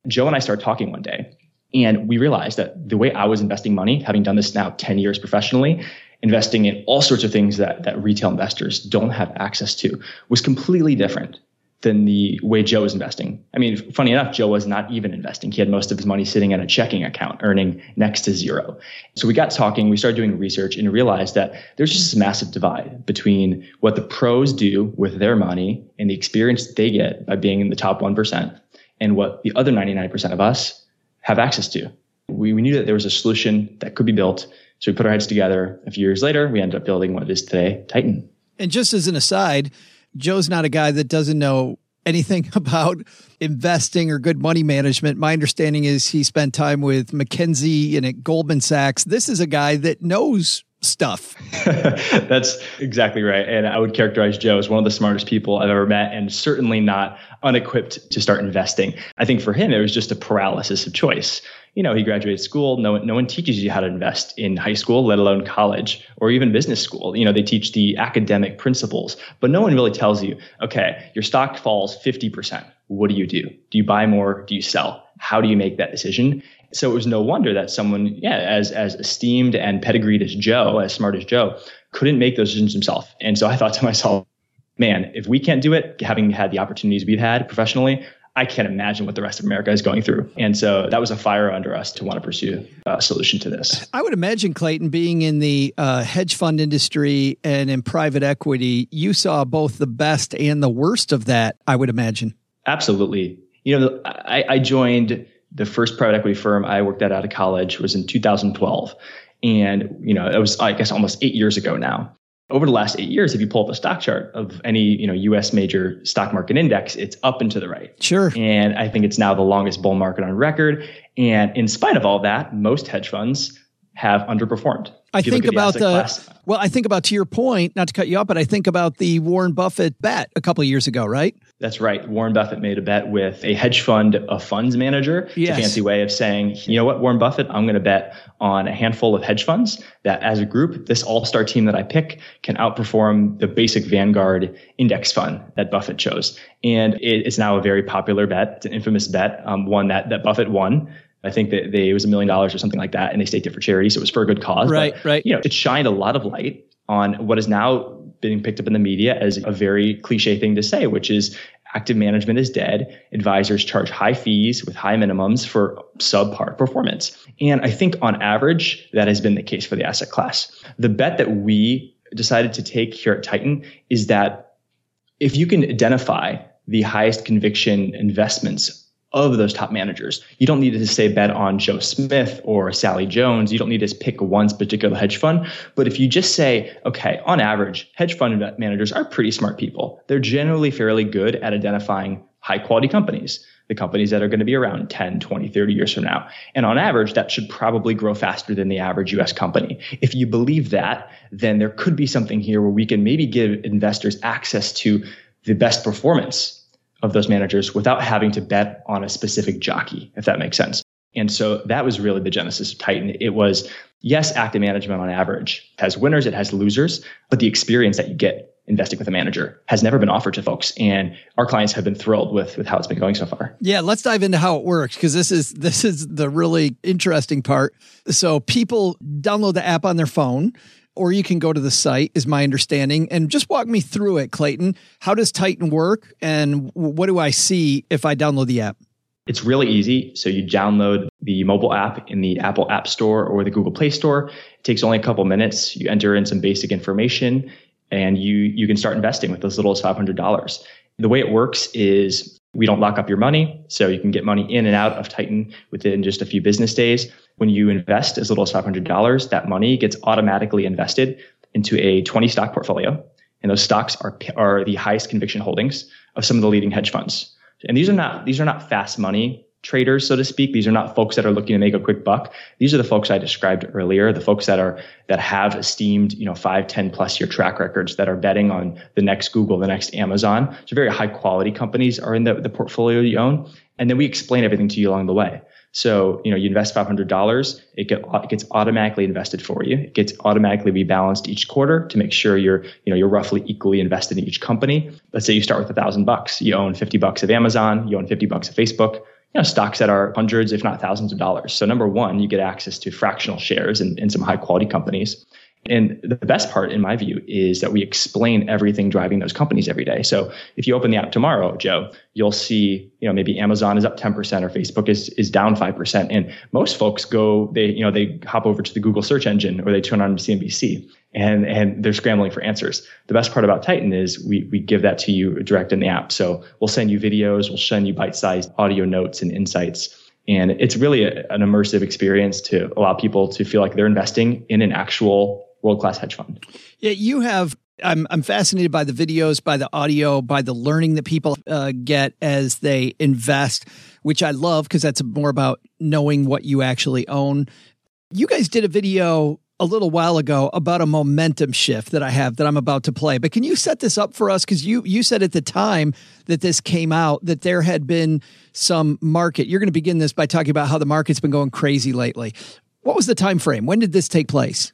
Joe and I started talking one day, and we realized that the way I was investing money, having done this now 10 years professionally, investing in all sorts of things that, that retail investors don't have access to, was completely different than the way Joe was investing. I mean, funny enough, Joe was not even investing. He had most of his money sitting in a checking account, earning next to zero. So we got talking, we started doing research and realized that there's just a massive divide between what the pros do with their money and the experience they get by being in the top 1% and what the other 99% of us have access to. We, we knew that there was a solution that could be built. So we put our heads together. A few years later, we ended up building what is today, Titan. And just as an aside, Joe's not a guy that doesn't know anything [LAUGHS] about investing or good money management. My understanding is he spent time with McKinsey and at Goldman Sachs. This is a guy that knows stuff. [LAUGHS] That's exactly right. And I would characterize Joe as one of the smartest people I've ever met and certainly not unequipped to start investing. I think for him, it was just a paralysis of choice. You know, he graduated school. No one, no one teaches you how to invest in high school, let alone college or even business school. You know, they teach the academic principles, but no one really tells you, okay, your stock falls 50%. What do you do? Do you buy more? Do you sell? How do you make that decision? So it was no wonder that someone, yeah, as as esteemed and pedigreed as Joe, as smart as Joe, couldn't make those decisions himself. And so I thought to myself, man, if we can't do it, having had the opportunities we've had professionally, I can't imagine what the rest of America is going through. And so that was a fire under us to want to pursue a solution to this. I would imagine, Clayton, being in the uh, hedge fund industry and in private equity, you saw both the best and the worst of that, I would imagine. Absolutely. You know, I, I joined the first private equity firm I worked at out of college was in 2012. And, you know, it was, I guess, almost eight years ago now. Over the last eight years, if you pull up a stock chart of any, you know, US major stock market index, it's up and to the right. Sure. And I think it's now the longest bull market on record. And in spite of all that, most hedge funds have underperformed. I think about the, the well, I think about to your point, not to cut you off, but I think about the Warren Buffett bet a couple of years ago, right? That's right. Warren Buffett made a bet with a hedge fund, a funds manager. Yes. It's a fancy way of saying, you know what, Warren Buffett, I'm going to bet on a handful of hedge funds that as a group, this all-star team that I pick can outperform the basic Vanguard index fund that Buffett chose. And it's now a very popular bet. It's an infamous bet, um, one that, that Buffett won. I think that they, it was a million dollars or something like that, and they staked it for charity. So it was for a good cause. Right, but, right. You know, it shined a lot of light on what is now being picked up in the media as a very cliche thing to say, which is active management is dead. Advisors charge high fees with high minimums for subpar performance. And I think on average, that has been the case for the asset class. The bet that we decided to take here at Titan is that if you can identify the highest conviction investments of those top managers. You don't need to say bet on Joe Smith or Sally Jones. You don't need to pick one particular hedge fund. But if you just say, okay, on average, hedge fund managers are pretty smart people. They're generally fairly good at identifying high quality companies, the companies that are going to be around 10, 20, 30 years from now. And on average, that should probably grow faster than the average US company. If you believe that, then there could be something here where we can maybe give investors access to the best performance of those managers without having to bet on a specific jockey, if that makes sense. And so that was really the genesis of Titan. It was, yes, active management on average has winners, it has losers, but the experience that you get investing with a manager has never been offered to folks and our clients have been thrilled with with how it's been going so far. Yeah, let's dive into how it works because this is this is the really interesting part. So people download the app on their phone or you can go to the site, is my understanding. And just walk me through it, Clayton. How does Titan work? And what do I see if I download the app? It's really easy. So you download the mobile app in the Apple App Store or the Google Play Store. It takes only a couple minutes. You enter in some basic information and you, you can start investing with as little as $500. The way it works is we don't lock up your money. So you can get money in and out of Titan within just a few business days. When you invest as little as $500, that money gets automatically invested into a 20 stock portfolio. And those stocks are, are the highest conviction holdings of some of the leading hedge funds. And these are not, these are not fast money traders, so to speak. These are not folks that are looking to make a quick buck. These are the folks I described earlier, the folks that are that have esteemed, you know, five, 10 plus year track records that are betting on the next Google, the next Amazon. So very high quality companies are in the, the portfolio you own. And then we explain everything to you along the way. So, you know, you invest $500, it, get, it gets automatically invested for you. It gets automatically rebalanced each quarter to make sure you're, you know, you're roughly equally invested in each company. Let's say you start with a thousand bucks. You own 50 bucks of Amazon, you own 50 bucks of Facebook, you know, stocks that are hundreds, if not thousands of dollars. So number one, you get access to fractional shares in, in some high quality companies. And the best part, in my view, is that we explain everything driving those companies every day. So if you open the app tomorrow, Joe, you'll see, you know, maybe Amazon is up 10% or Facebook is, is down 5%. And most folks go, they, you know, they hop over to the Google search engine or they turn on CNBC and, and they're scrambling for answers. The best part about Titan is we, we give that to you direct in the app. So we'll send you videos, we'll send you bite-sized audio notes and insights. And it's really a, an immersive experience to allow people to feel like they're investing in an actual world class hedge fund. Yeah, you have. I'm I'm fascinated by the videos, by the audio, by the learning that people uh, get as they invest, which I love because that's more about knowing what you actually own. You guys did a video a little while ago about a momentum shift that I have that I'm about to play. But can you set this up for us? Because you you said at the time that this came out that there had been some market. You're going to begin this by talking about how the market's been going crazy lately. What was the time frame? When did this take place?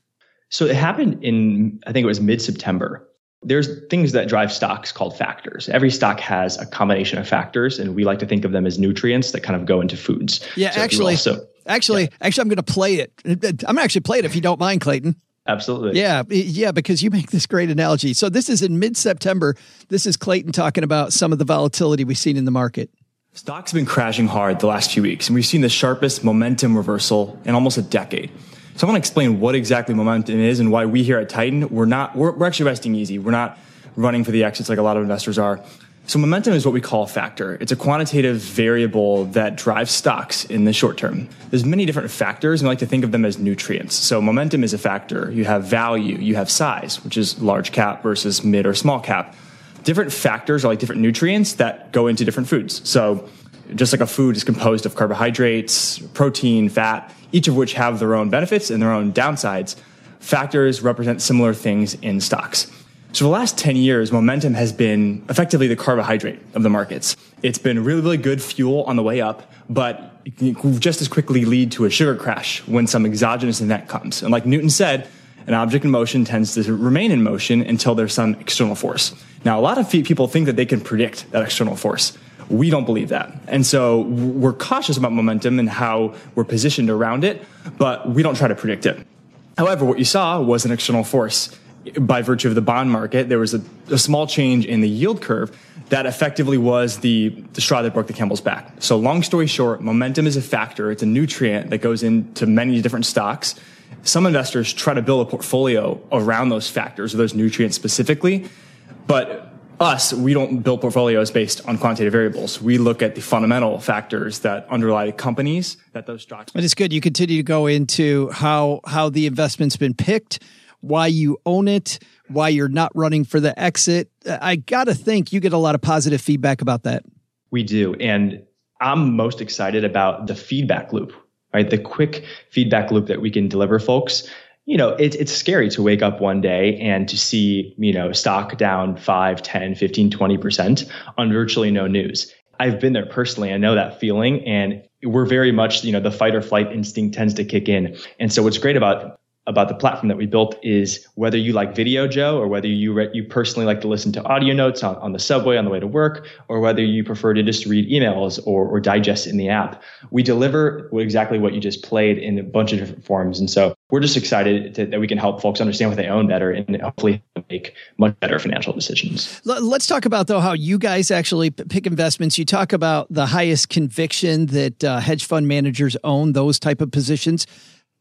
So it happened in, I think it was mid September. There's things that drive stocks called factors. Every stock has a combination of factors, and we like to think of them as nutrients that kind of go into foods. Yeah, so actually, also, actually, yeah. actually, I'm going to play it. I'm going to actually play it if you don't mind, Clayton. Absolutely. Yeah, yeah, because you make this great analogy. So this is in mid-September. This is Clayton talking about some of the volatility we've seen in the market. Stocks have been crashing hard the last few weeks, and we've seen the sharpest momentum reversal in almost a decade. So I want to explain what exactly momentum is and why we here at Titan, we're not, we're, we're actually resting easy. We're not running for the exits like a lot of investors are. So momentum is what we call a factor. It's a quantitative variable that drives stocks in the short term. There's many different factors, and we like to think of them as nutrients. So momentum is a factor. You have value, you have size, which is large cap versus mid or small cap. Different factors are like different nutrients that go into different foods. So just like a food is composed of carbohydrates, protein, fat, each of which have their own benefits and their own downsides, factors represent similar things in stocks. So, the last 10 years, momentum has been effectively the carbohydrate of the markets. It's been really, really good fuel on the way up, but it can just as quickly lead to a sugar crash when some exogenous event comes. And like Newton said, an object in motion tends to remain in motion until there's some external force. Now, a lot of people think that they can predict that external force. We don't believe that. And so we're cautious about momentum and how we're positioned around it, but we don't try to predict it. However, what you saw was an external force. By virtue of the bond market, there was a, a small change in the yield curve that effectively was the, the straw that broke the camel's back. So, long story short, momentum is a factor. It's a nutrient that goes into many different stocks. Some investors try to build a portfolio around those factors or those nutrients specifically, but us, we don't build portfolios based on quantitative variables. We look at the fundamental factors that underlie companies that those stocks. But it's good. You continue to go into how how the investment's been picked, why you own it, why you're not running for the exit. I got to think you get a lot of positive feedback about that. We do, and I'm most excited about the feedback loop. Right, the quick feedback loop that we can deliver folks you know, it's it's scary to wake up one day and to see, you know, stock down 5, 10, 15, 20% on virtually no news. I've been there personally. I know that feeling and we're very much, you know, the fight or flight instinct tends to kick in. And so what's great about about the platform that we built is whether you like video, Joe, or whether you re- you personally like to listen to audio notes on, on the subway on the way to work, or whether you prefer to just read emails or, or digest in the app. We deliver exactly what you just played in a bunch of different forms. And so we're just excited to, that we can help folks understand what they own better and hopefully make much better financial decisions. Let's talk about though how you guys actually pick investments. You talk about the highest conviction that uh, hedge fund managers own those type of positions.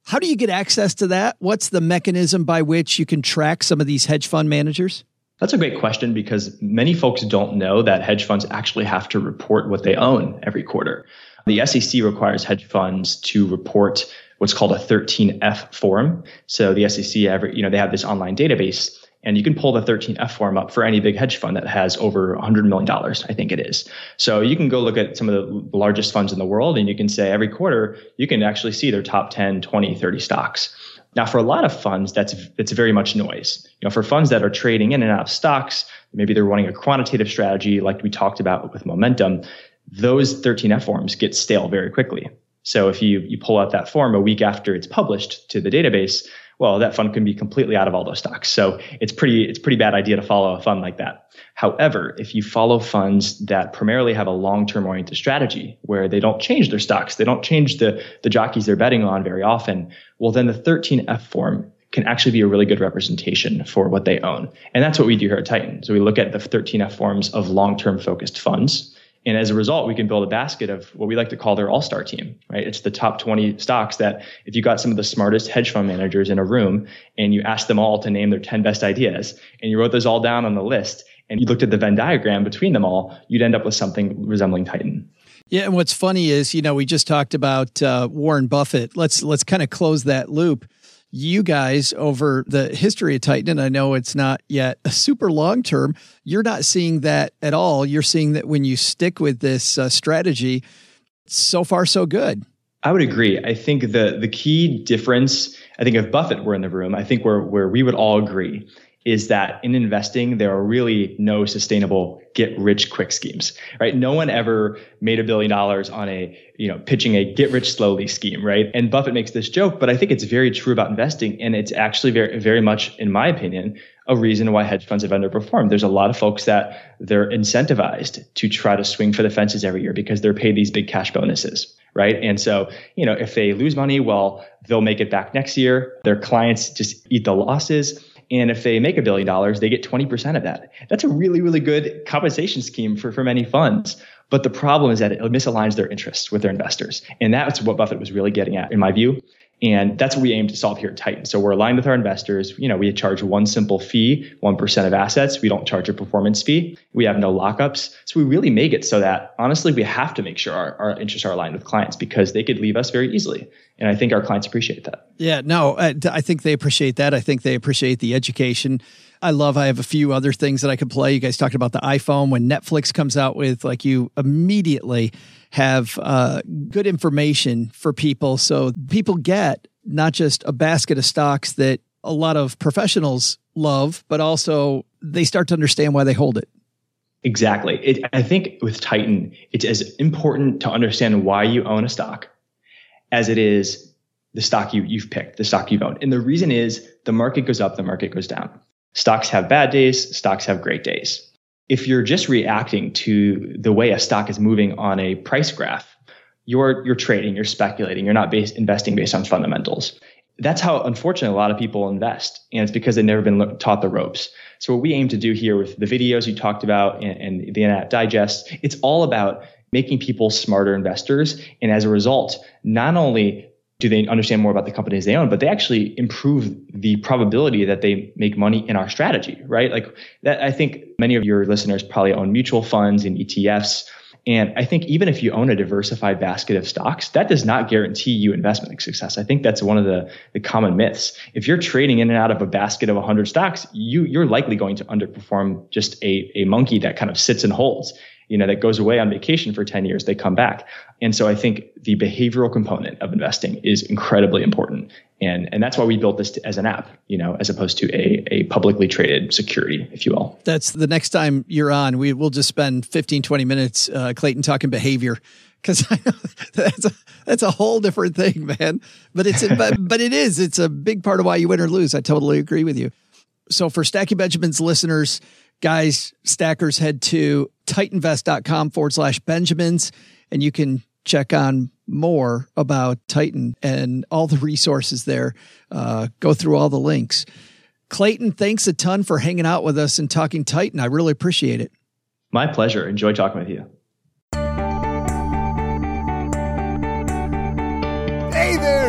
How do you get access to that? What's the mechanism by which you can track some of these hedge fund managers? That's a great question because many folks don't know that hedge funds actually have to report what they own every quarter. The SEC requires hedge funds to report what's called a 13F form. So the SEC, every, you know, they have this online database And you can pull the 13F form up for any big hedge fund that has over $100 million, I think it is. So you can go look at some of the largest funds in the world and you can say every quarter, you can actually see their top 10, 20, 30 stocks. Now, for a lot of funds, that's it's very much noise. You know, for funds that are trading in and out of stocks, maybe they're running a quantitative strategy like we talked about with momentum. Those 13F forms get stale very quickly. So if you you pull out that form a week after it's published to the database, well, that fund can be completely out of all those stocks. So it's pretty, it's pretty bad idea to follow a fund like that. However, if you follow funds that primarily have a long-term oriented strategy where they don't change their stocks, they don't change the, the jockeys they're betting on very often, well, then the 13F form can actually be a really good representation for what they own. And that's what we do here at Titan. So we look at the 13F forms of long-term focused funds and as a result, we can build a basket of what we like to call their all star team, right? It's the top 20 stocks that if you got some of the smartest hedge fund managers in a room and you asked them all to name their 10 best ideas and you wrote those all down on the list and you looked at the Venn diagram between them all, you'd end up with something resembling Titan. Yeah, and what's funny is, you know, we just talked about uh, Warren Buffett. Let's let's kind of close that loop you guys over the history of Titan, and I know it's not yet a super long term, you're not seeing that at all. You're seeing that when you stick with this uh, strategy, so far so good. I would agree. I think the the key difference, I think if Buffett were in the room, I think where where we would all agree is that in investing, there are really no sustainable get rich quick schemes, right? No one ever made a billion dollars on a, you know, pitching a get rich slowly scheme, right? And Buffett makes this joke, but I think it's very true about investing. And it's actually very, very much, in my opinion, a reason why hedge funds have underperformed. There's a lot of folks that they're incentivized to try to swing for the fences every year because they're paid these big cash bonuses right? And so, you know, if they lose money, well, they'll make it back next year. Their clients just eat the losses. And if they make a billion dollars, they get 20% of that. That's a really, really good compensation scheme for, for many funds. But the problem is that it misaligns their interests with their investors. And that's what Buffett was really getting at, in my view. And that's what we aim to solve here at Titan. So we're aligned with our investors. You know, we charge one simple fee, 1% of assets. We don't charge a performance fee. We have no lockups. So we really make it so that honestly, we have to make sure our, our interests are aligned with clients because they could leave us very easily. And I think our clients appreciate that. Yeah, no, I, I think they appreciate that. I think they appreciate the education. I love, I have a few other things that I could play. You guys talked about the iPhone. When Netflix comes out with, like, you immediately have uh, good information for people. So people get not just a basket of stocks that a lot of professionals love, but also they start to understand why they hold it. Exactly. It, I think with Titan, it's as important to understand why you own a stock as it is the stock you, you've picked, the stock you've owned. And the reason is the market goes up, the market goes down. Stocks have bad days, stocks have great days. If you're just reacting to the way a stock is moving on a price graph, you're you're trading, you're speculating, you're not based, investing based on fundamentals. That's how, unfortunately, a lot of people invest, and it's because they've never been taught the ropes. So what we aim to do here with the videos you talked about and, and the Internet Digest, it's all about making people smarter investors, and as a result, not only do they understand more about the companies they own, but they actually improve the probability that they make money in our strategy, right? Like that, I think many of your listeners probably own mutual funds and ETFs. And I think even if you own a diversified basket of stocks, that does not guarantee you investment success. I think that's one of the, the common myths. If you're trading in and out of a basket of 100 stocks, you, you're likely going to underperform just a, a monkey that kind of sits and holds you know, that goes away on vacation for 10 years, they come back. And so I think the behavioral component of investing is incredibly important. And, and that's why we built this to, as an app, you know, as opposed to a, a publicly traded security, if you will. That's the next time you're on, we will just spend 15, 20 minutes, uh, Clayton talking behavior. Cause I know [LAUGHS] that's a, that's a whole different thing, man. But it's, but, but it is, it's a big part of why you win or lose. I totally agree with you. So for Stacking Benjamins listeners, guys, stackers, head to titanvest.com forward slash Benjamins and you can check on more about Titan and all the resources there. Uh, go through all the links. Clayton, thanks a ton for hanging out with us and talking Titan. I really appreciate it. My pleasure. Enjoy talking with you.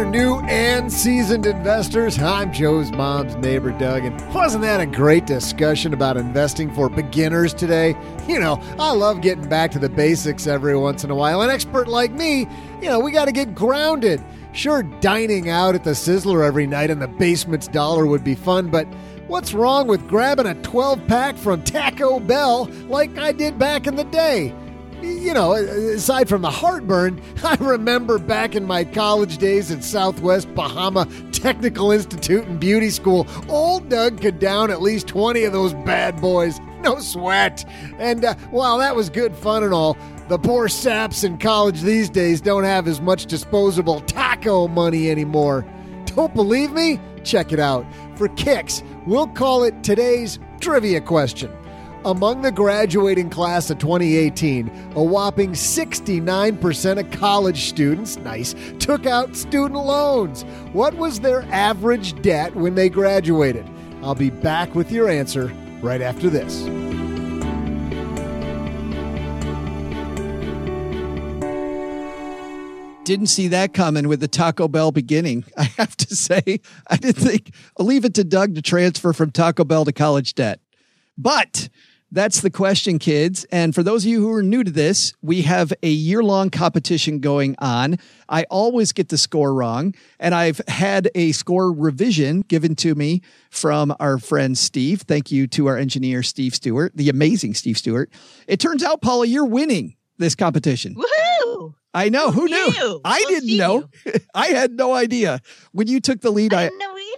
New and seasoned investors. I'm Joe's mom's neighbor, Doug, and wasn't that a great discussion about investing for beginners today? You know, I love getting back to the basics every once in a while. An expert like me, you know, we got to get grounded. Sure, dining out at the Sizzler every night in the basement's dollar would be fun, but what's wrong with grabbing a 12 pack from Taco Bell like I did back in the day? You know, aside from the heartburn, [LAUGHS] I remember back in my college days at Southwest Bahama Technical Institute and Beauty School, old Doug could down at least 20 of those bad boys. No sweat. And uh, while that was good fun and all, the poor saps in college these days don't have as much disposable taco money anymore. Don't believe me? Check it out. For kicks, we'll call it today's trivia question. Among the graduating class of 2018, a whopping 69% of college students, nice, took out student loans. What was their average debt when they graduated? I'll be back with your answer right after this. Didn't see that coming with the Taco Bell beginning. [LAUGHS] I have to say, I didn't think, I'll leave it to Doug to transfer from Taco Bell to college debt. But that's the question, kids. And for those of you who are new to this, we have a year long competition going on. I always get the score wrong, and I've had a score revision given to me from our friend Steve. Thank you to our engineer, Steve Stewart, the amazing Steve Stewart. It turns out, Paula, you're winning this competition. Woohoo! I know. Who, Who knew? knew? I We'll didn't know. [LAUGHS] I had no idea. When you took the lead, I I,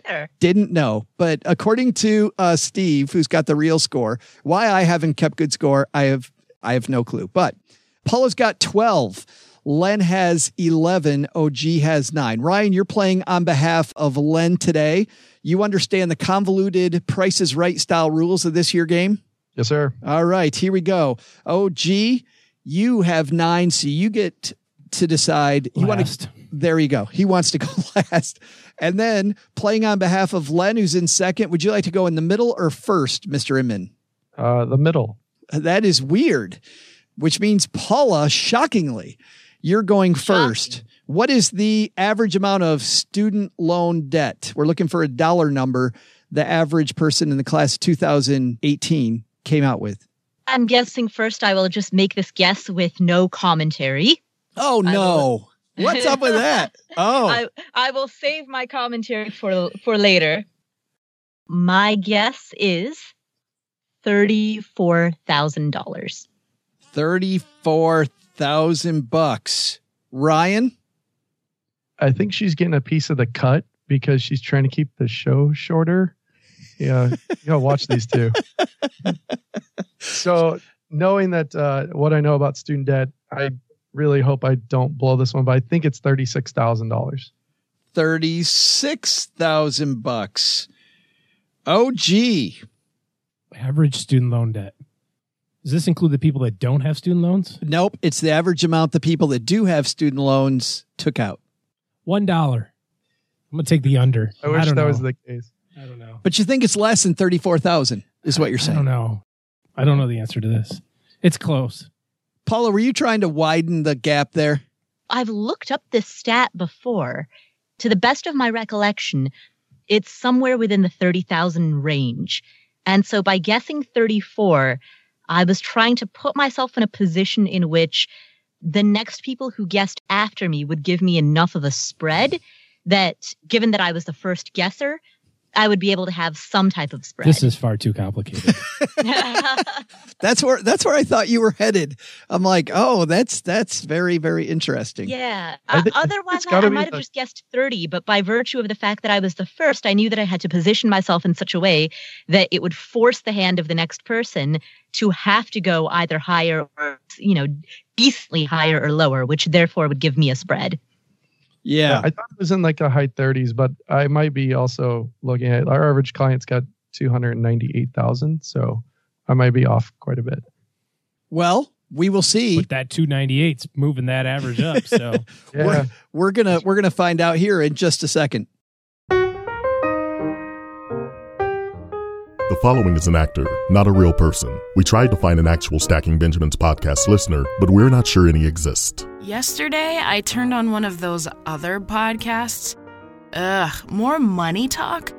either. didn't know. But according to uh, Steve, who's got the real score, why I haven't kept good score, I have I have no clue. But Paula's got 12. Len has 11. OG has nine. Ryan, you're playing on behalf of Len today. You understand the convoluted Price is Right style rules of this year game? Yes, sir. All right, here we go. OG, you have nine, so you get to decide. You want to. There you go. He wants to go [LAUGHS] last. And then playing on behalf of Len, who's in second, would you like to go in the middle or first, Mr. Inman? Uh, the middle. That is weird, which means Paula, shockingly, you're going first. What is the average amount of student loan debt? We're looking for a dollar number the average person in the class 2018 came out with. I'm guessing first I will just make this guess with no commentary. Oh I no. What's up with that? [LAUGHS] Oh. I, I will save my commentary for for later. My guess is thirty-four thousand dollars. 34,000 bucks. Ryan? I think she's getting a piece of the cut because she's trying to keep the show shorter. Yeah, you gotta watch these two. [LAUGHS] So, knowing that uh, what I know about student debt, I really hope I don't blow this one, but I think it's thirty-six thousand dollars. 36,000 bucks. Oh gee. Average student loan debt. Does this include the people that don't have student loans? Nope, it's the average amount the people that do have student loans took out. One dollar. I'm gonna take the under. I wish don't that know. was the case. I don't know. But you think it's less than 34,000 is what you're saying. I don't know. I don't know the answer to this. It's close. Paula, were you trying to widen the gap there? I've looked up this stat before. To the best of my recollection, it's somewhere within the 30,000 range. And so by guessing 34, I was trying to put myself in a position in which the next people who guessed after me would give me enough of a spread that given that I was the first guesser, I would be able to have some type of spread. This is far too complicated. [LAUGHS] [LAUGHS] That's where that's where I thought you were headed. I'm like, "Oh, that's that's very very interesting." Yeah. I Uh, otherwise, I, I might have the- just guessed 30, but by virtue of the fact that I was the first, I knew that I had to position myself in such a way that it would force the hand of the next person to have to go either higher or, you know, decently higher or lower, which therefore would give me a spread. Yeah. I thought it was in like the high 30s, but I might be also looking at our average client's got 298,000, so I might be off quite a bit. Well, we will see. With that 298's moving that average up. So [LAUGHS] Yeah. We're, we're gonna we're gonna find out here in just a second. The following is an actor, not a real person. We tried to find an actual Stacking Benjamins podcast listener, but we're not sure any exist. Yesterday, I turned on one of those other podcasts Ugh, more money talk?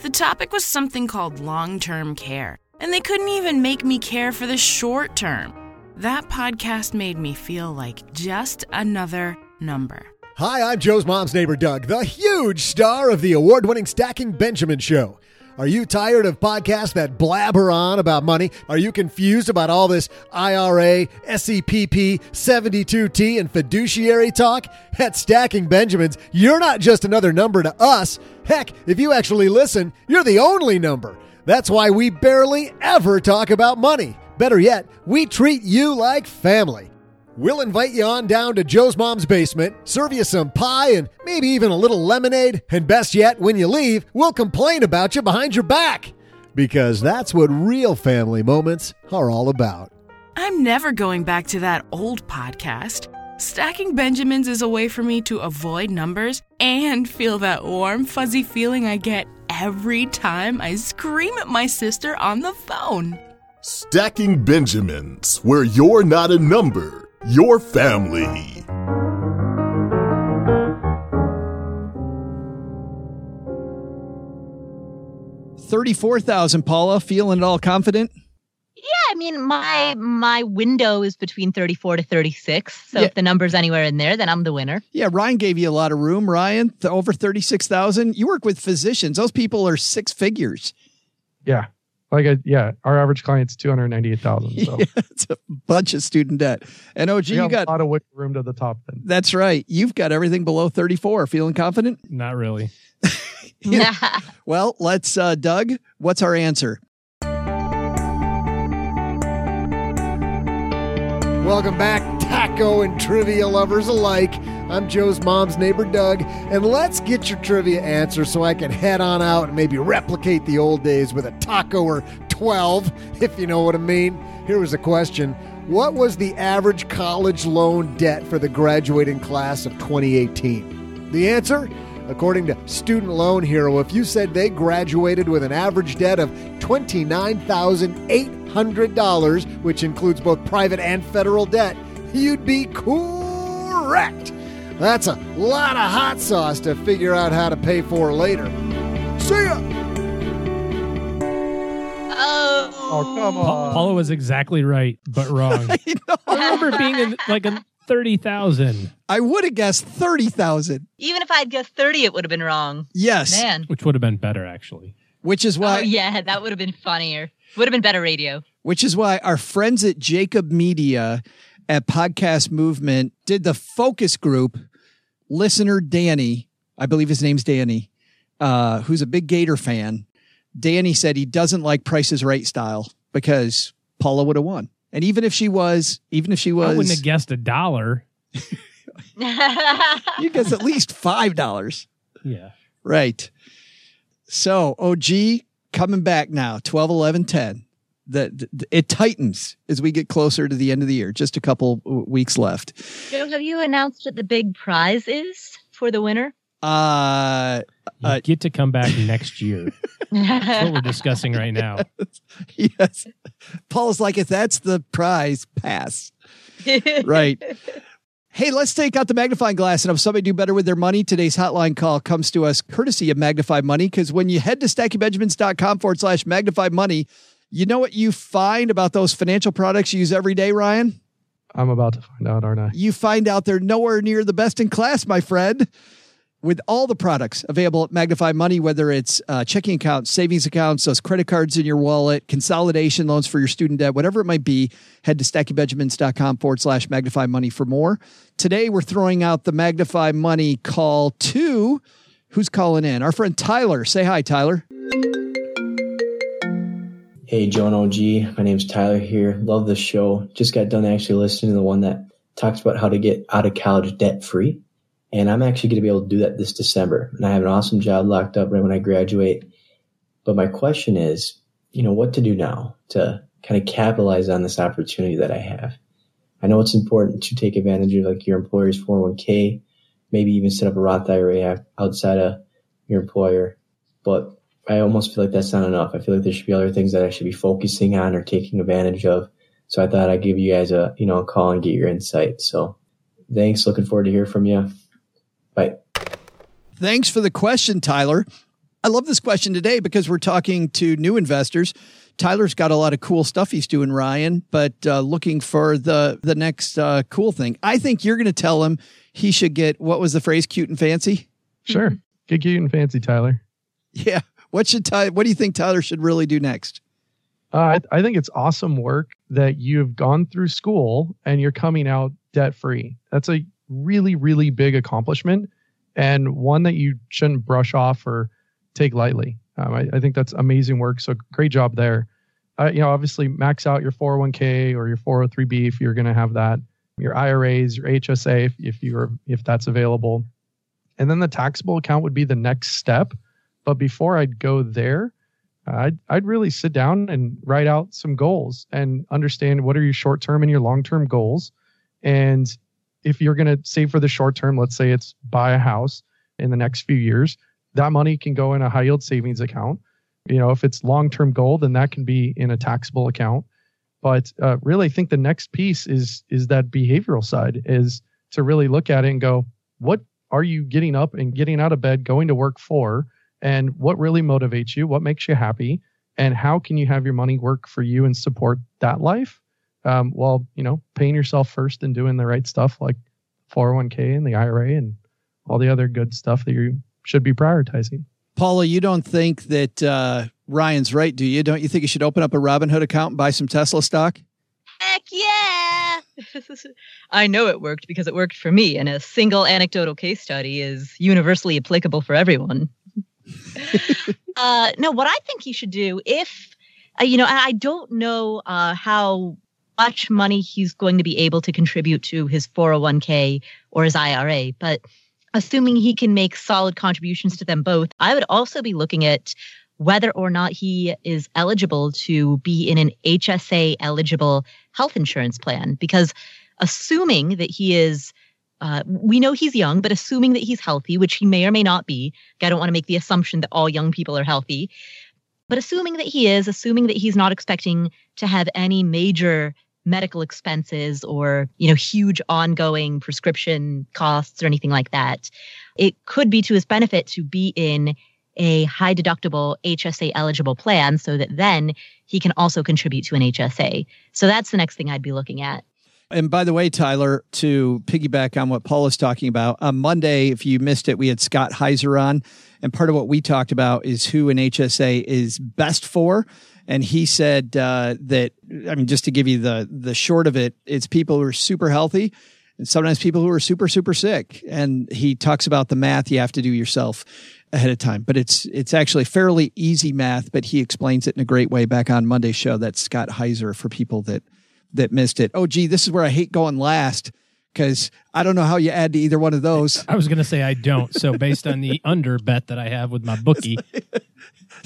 The topic was something called long term care, and they couldn't even make me care for the short term. That podcast made me feel like just another number. Hi, I'm Joe's mom's neighbor, Doug, the huge star of the award winning Stacking Benjamin Show. Are you tired of podcasts that blabber on about money? Are you confused about all this IRA, SEPP, 72T, and fiduciary talk? At Stacking Benjamins, you're not just another number to us. Heck, if you actually listen, you're the only number. That's why we barely ever talk about money. Better yet, we treat you like family. We'll invite you on down to Joe's mom's basement, serve you some pie and maybe even a little lemonade, and best yet, when you leave, we'll complain about you behind your back. Because that's what real family moments are all about. I'm never going back to that old podcast. Stacking Benjamins is a way for me to avoid numbers and feel that warm, fuzzy feeling I get every time I scream at my sister on the phone. Stacking Benjamins, where you're not a number your family. Thirty-four thousand, Paula. Feeling it all confident? Yeah, I mean my my window is between 34 to 36. So Yeah. if the number's anywhere in there, then I'm the winner. Yeah, Ryan gave you a lot of room. Ryan, th- over thirty-six thousand. You work with physicians; those people are six figures. Yeah. Like I, yeah, our average client's two hundred ninety-eight thousand. So [LAUGHS] Yeah, it's a bunch of student debt. And OG, we you got, got a lot of wiggle room to the top. Then that's right. You've got everything below thirty-four. Feeling confident? Not really. [LAUGHS] [LAUGHS] Yeah. Well, let's. Uh, Doug, what's our answer? Welcome back, taco and trivia lovers alike. I'm Joe's mom's neighbor, Doug, and let's get your trivia answer so I can head on out and maybe replicate the old days with a taco or 12, [LAUGHS] if you know what I mean. Here was the question What was the average college loan debt for the graduating class of 2018? The answer? According to Student Loan Hero, if you said they graduated with an average debt of $29,800, which includes both private and federal debt, you'd be correct. That's a lot of hot sauce to figure out how to pay for later. See ya! Oh. oh come Pa- on, Paula was exactly right, but wrong. [LAUGHS] I remember being in like a thirty thousand, I would have guessed thirty thousand. Even if I'd guessed 30, it would have been wrong. Yes, Man. which would have been better actually. which is why oh, yeah, that would have been funnier. Would have been better radio. which is why our friends at Jacobs Media at Podcast Movement did the focus group. Listener Danny, I believe his name's Danny, uh, who's a big Gator fan. Danny said he doesn't like Price's Right style because Paula would have won. And even if she was, even if she was, I wouldn't have guessed a dollar. [LAUGHS] you guess at least five dollars. Yeah. Right. So OG coming back now, 12, 11, 10. The, the- it tightens as we get closer to the end of the year. Just a couple weeks left. Joe, have you announced what the big prize is for the winner? Uh, You Uh, get to come back next year. [LAUGHS] That's what we're discussing right now. [LAUGHS] yes. Paul's like, if that's the prize, pass. [LAUGHS] Right. Hey, let's take out the magnifying glass and have somebody do better with their money. Today's hotline call comes to us courtesy of Magnify Money because when you head to stackingbenjamins.com forward slash magnify money, you know what you find about those financial products you use every day, Ryan? I'm about to find out, aren't I? you find out they're nowhere near the best in class, my friend. With all the products available at Magnify Money, whether it's uh, checking accounts, savings accounts, those credit cards in your wallet, consolidation loans for your student debt, whatever it might be, head to stackingbenjamins.com forward slash magnify money for more. Today, we're throwing out the Magnify Money call to who's calling in? Our friend Tyler. Say hi, Tyler. Hey, Joe and OG. My name's Tyler here. Love the show. Just got done actually listening to the one that talks about how to get out of college debt free. And I'm actually going to be able to do that this December. And I have an awesome job locked up right when I graduate. But my question is, you know, what to do now to kind of capitalize on this opportunity that I have? I know it's important to take advantage of like your employer's 401k, maybe even set up a Roth IRA outside of your employer. But I almost feel like that's not enough. I feel like there should be other things that I should be focusing on or taking advantage of. So I thought I'd give you guys a, you know, a call and get your insight. So thanks. Looking forward to hear from you. Bye. Thanks for the question, Tyler. I love this question today because we're talking to new investors. Tyler's got a lot of cool stuff he's doing, Ryan, but uh, looking for the the next uh, cool thing. I think you're going to tell him he should get what was the phrase, cute and fancy. Sure, get cute and fancy, Tyler. [LAUGHS] Yeah. What should Ty? What do you think Tyler should really do next? Uh, I, I think it's awesome work that you've gone through school and you're coming out debt free. That's a really, really big accomplishment and one that you shouldn't brush off or take lightly. Um, I, I, think that's amazing work. So great job there. Uh, you know, obviously max out your 401k or your 403b if you're going to have that. Your IRAs, your HSA if, if you're if that's available, and then the taxable account would be the next step. But before I'd go there, I'd I'd really sit down and write out some goals and understand what are your short term and your long term goals, and if you're going to save for the short term, let's say it's buy a house in the next few years, that money can go in a high yield savings account. You know, if it's long term goal, then that can be in a taxable account. But uh, really, I think the next piece is is that behavioral side is to really look at it and go, what are you getting up and getting out of bed, going to work for, and what really motivates you, what makes you happy, and how can you have your money work for you and support that life, um, while you know paying yourself first and doing the right stuff like 401k and the IRA and all the other good stuff that you should be prioritizing. Paula, you don't think that uh, Ryan's right, do you? Don't you think you should open up a Robinhood account and buy some Tesla stock? Heck yeah! [LAUGHS] I know it worked because it worked for me, and a single anecdotal case study is universally applicable for everyone. [LAUGHS] uh, no, what I think you should do, if uh, you know, I don't know uh, how much money he's going to be able to contribute to his 401k or his IRA, but assuming he can make solid contributions to them both, I would also be looking at whether or not he is eligible to be in an HSA eligible health insurance plan. Because assuming that he is, uh, we know he's young, but assuming that he's healthy, which he may or may not be, I don't want to make the assumption that all young people are healthy. But assuming that he is, assuming that he's not expecting to have any major medical expenses or you know huge ongoing prescription costs or anything like that it could be to his benefit to be in a high deductible HSA eligible plan so that then he can also contribute to an HSA. So that's the next thing I'd be looking at. And by the way, Tyler, to piggyback on what Paul is talking about, on Monday, if you missed it, we had Scott Heiser on. And part of what we talked about is who an HSA is best for and he said uh, that I mean, just to give you the the short of it, it's people who are super healthy, and sometimes people who are super super sick. And he talks about the math you have to do yourself ahead of time, but it's it's actually fairly easy math. But he explains it in a great way back on Monday's show. That's Scott Heiser for people that that missed it. Oh, gee, this is where I hate going last because I don't know how you add to either one of those. [LAUGHS] I was going to say I don't. So based on the under bet that I have with my bookie,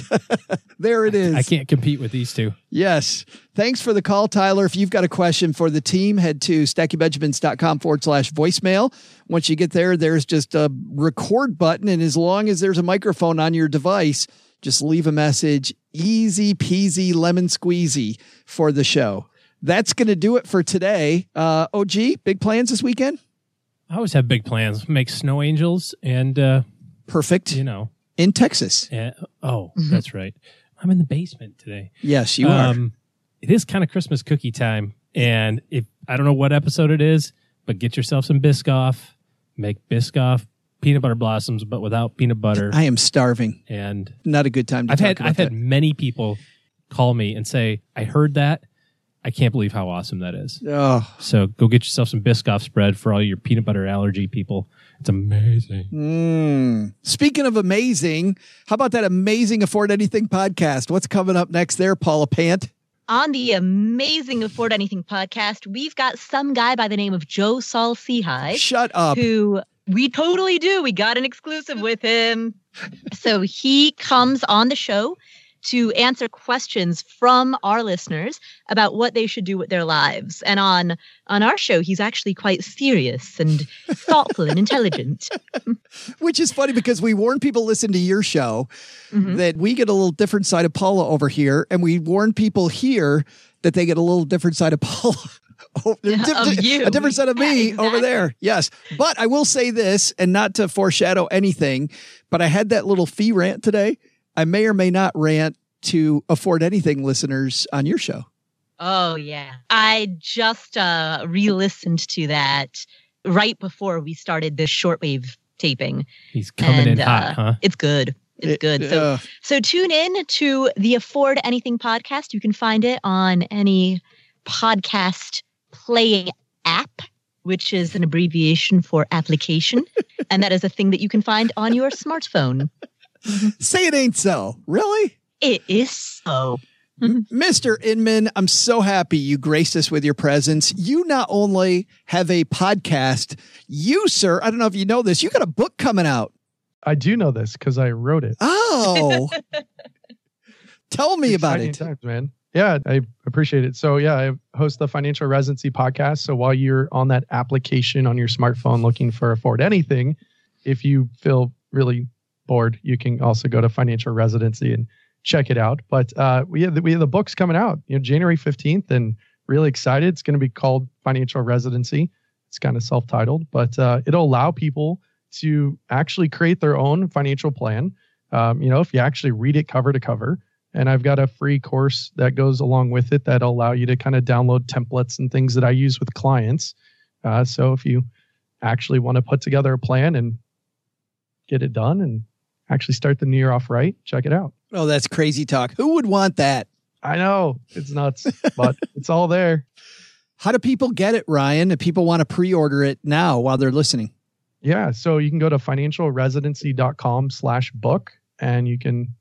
[LAUGHS] there it is. I can't compete with these two. Yes. Thanks for the call, Tyler. If you've got a question for the team, head to stackingbenjamins.com forward slash voicemail. Once you get there, there's just a record button. And as long as there's a microphone on your device, just leave a message. Easy peasy lemon squeezy for the show. That's going to do it for today. Uh, OG, big plans this weekend? I always have big plans. Make snow angels and uh, perfect. You know, in Texas. Yeah. Oh, mm-hmm. that's right. I'm in the basement today. Yes, you um, are. It is kind of Christmas cookie time, and if I don't know what episode it is, but get yourself some Biscoff. Make Biscoff peanut butter blossoms, but without peanut butter. I am starving, and not a good time. To I've had I've that. had many people call me and say, "I heard that." I can't believe how awesome that is. Oh. So go get yourself some Biscoff spread for all your peanut butter allergy people. It's amazing. Mm. Speaking of amazing, how about that amazing Afford Anything podcast? What's coming up next there, Paula Pant? On the amazing Afford Anything podcast, we've got some guy by the name of Joe Saul Sehy. Shut up. Who we totally do. We got an exclusive with him. so he comes on the show to answer questions from our listeners about what they should do with their lives. And on on our show, he's actually quite serious and [LAUGHS] thoughtful and intelligent. Which is funny because we warn people listen to your show mm-hmm. that we get a little different side of Paula over here, and we warn people here that they get a little different side of Paula [LAUGHS] Oh, di- Of di- you. A different set of Yeah, me over there. Yes. But I will say this, and not to foreshadow anything, but I had that little fee rant today. I may or may not rant to afford anything listeners on your show. Oh yeah. I just uh re-listened to that right before we started this shortwave taping. He's coming in And, hot, uh, huh? It's good. It's It- good. So uh, so tune in to the Afford Anything podcast. You can find it on any podcast playing app, which is an abbreviation for application, [LAUGHS] and that is a thing that you can find on your smartphone. Mm-hmm. say it ain't so. Really? It is so. Mr. Inman, I'm so happy you graced us with your presence. You not only have a podcast, you, sir, I don't know if you know this, you got a book coming out. I do know this because I wrote it. Oh, [LAUGHS] tell me about it. times, man. Yeah, I appreciate it. So yeah, I host the Financial Residency podcast. So while you're on that application on your smartphone looking for afford anything, if you feel really bored, you can also go to Financial Residency and check it out. But uh, we have the, we have the books coming out, you know, January fifteenth, and really excited. It's going to be called Financial Residency. It's kind of self-titled, but uh, it'll allow people to actually create their own financial plan. Um, you know, if you actually read it cover to cover, and I've got a free course that goes along with it that'll allow you to kind of download templates and things that I use with clients. Uh, so if you actually want to put together a plan and get it done and actually start the new year off right, check it out. Oh, that's crazy talk. Who would want that? I know it's nuts, but [LAUGHS] it's all there. How do people get it, Ryan? If people want to pre order it now while they're listening? Yeah. So you can go to financialresidency.com slash book and you can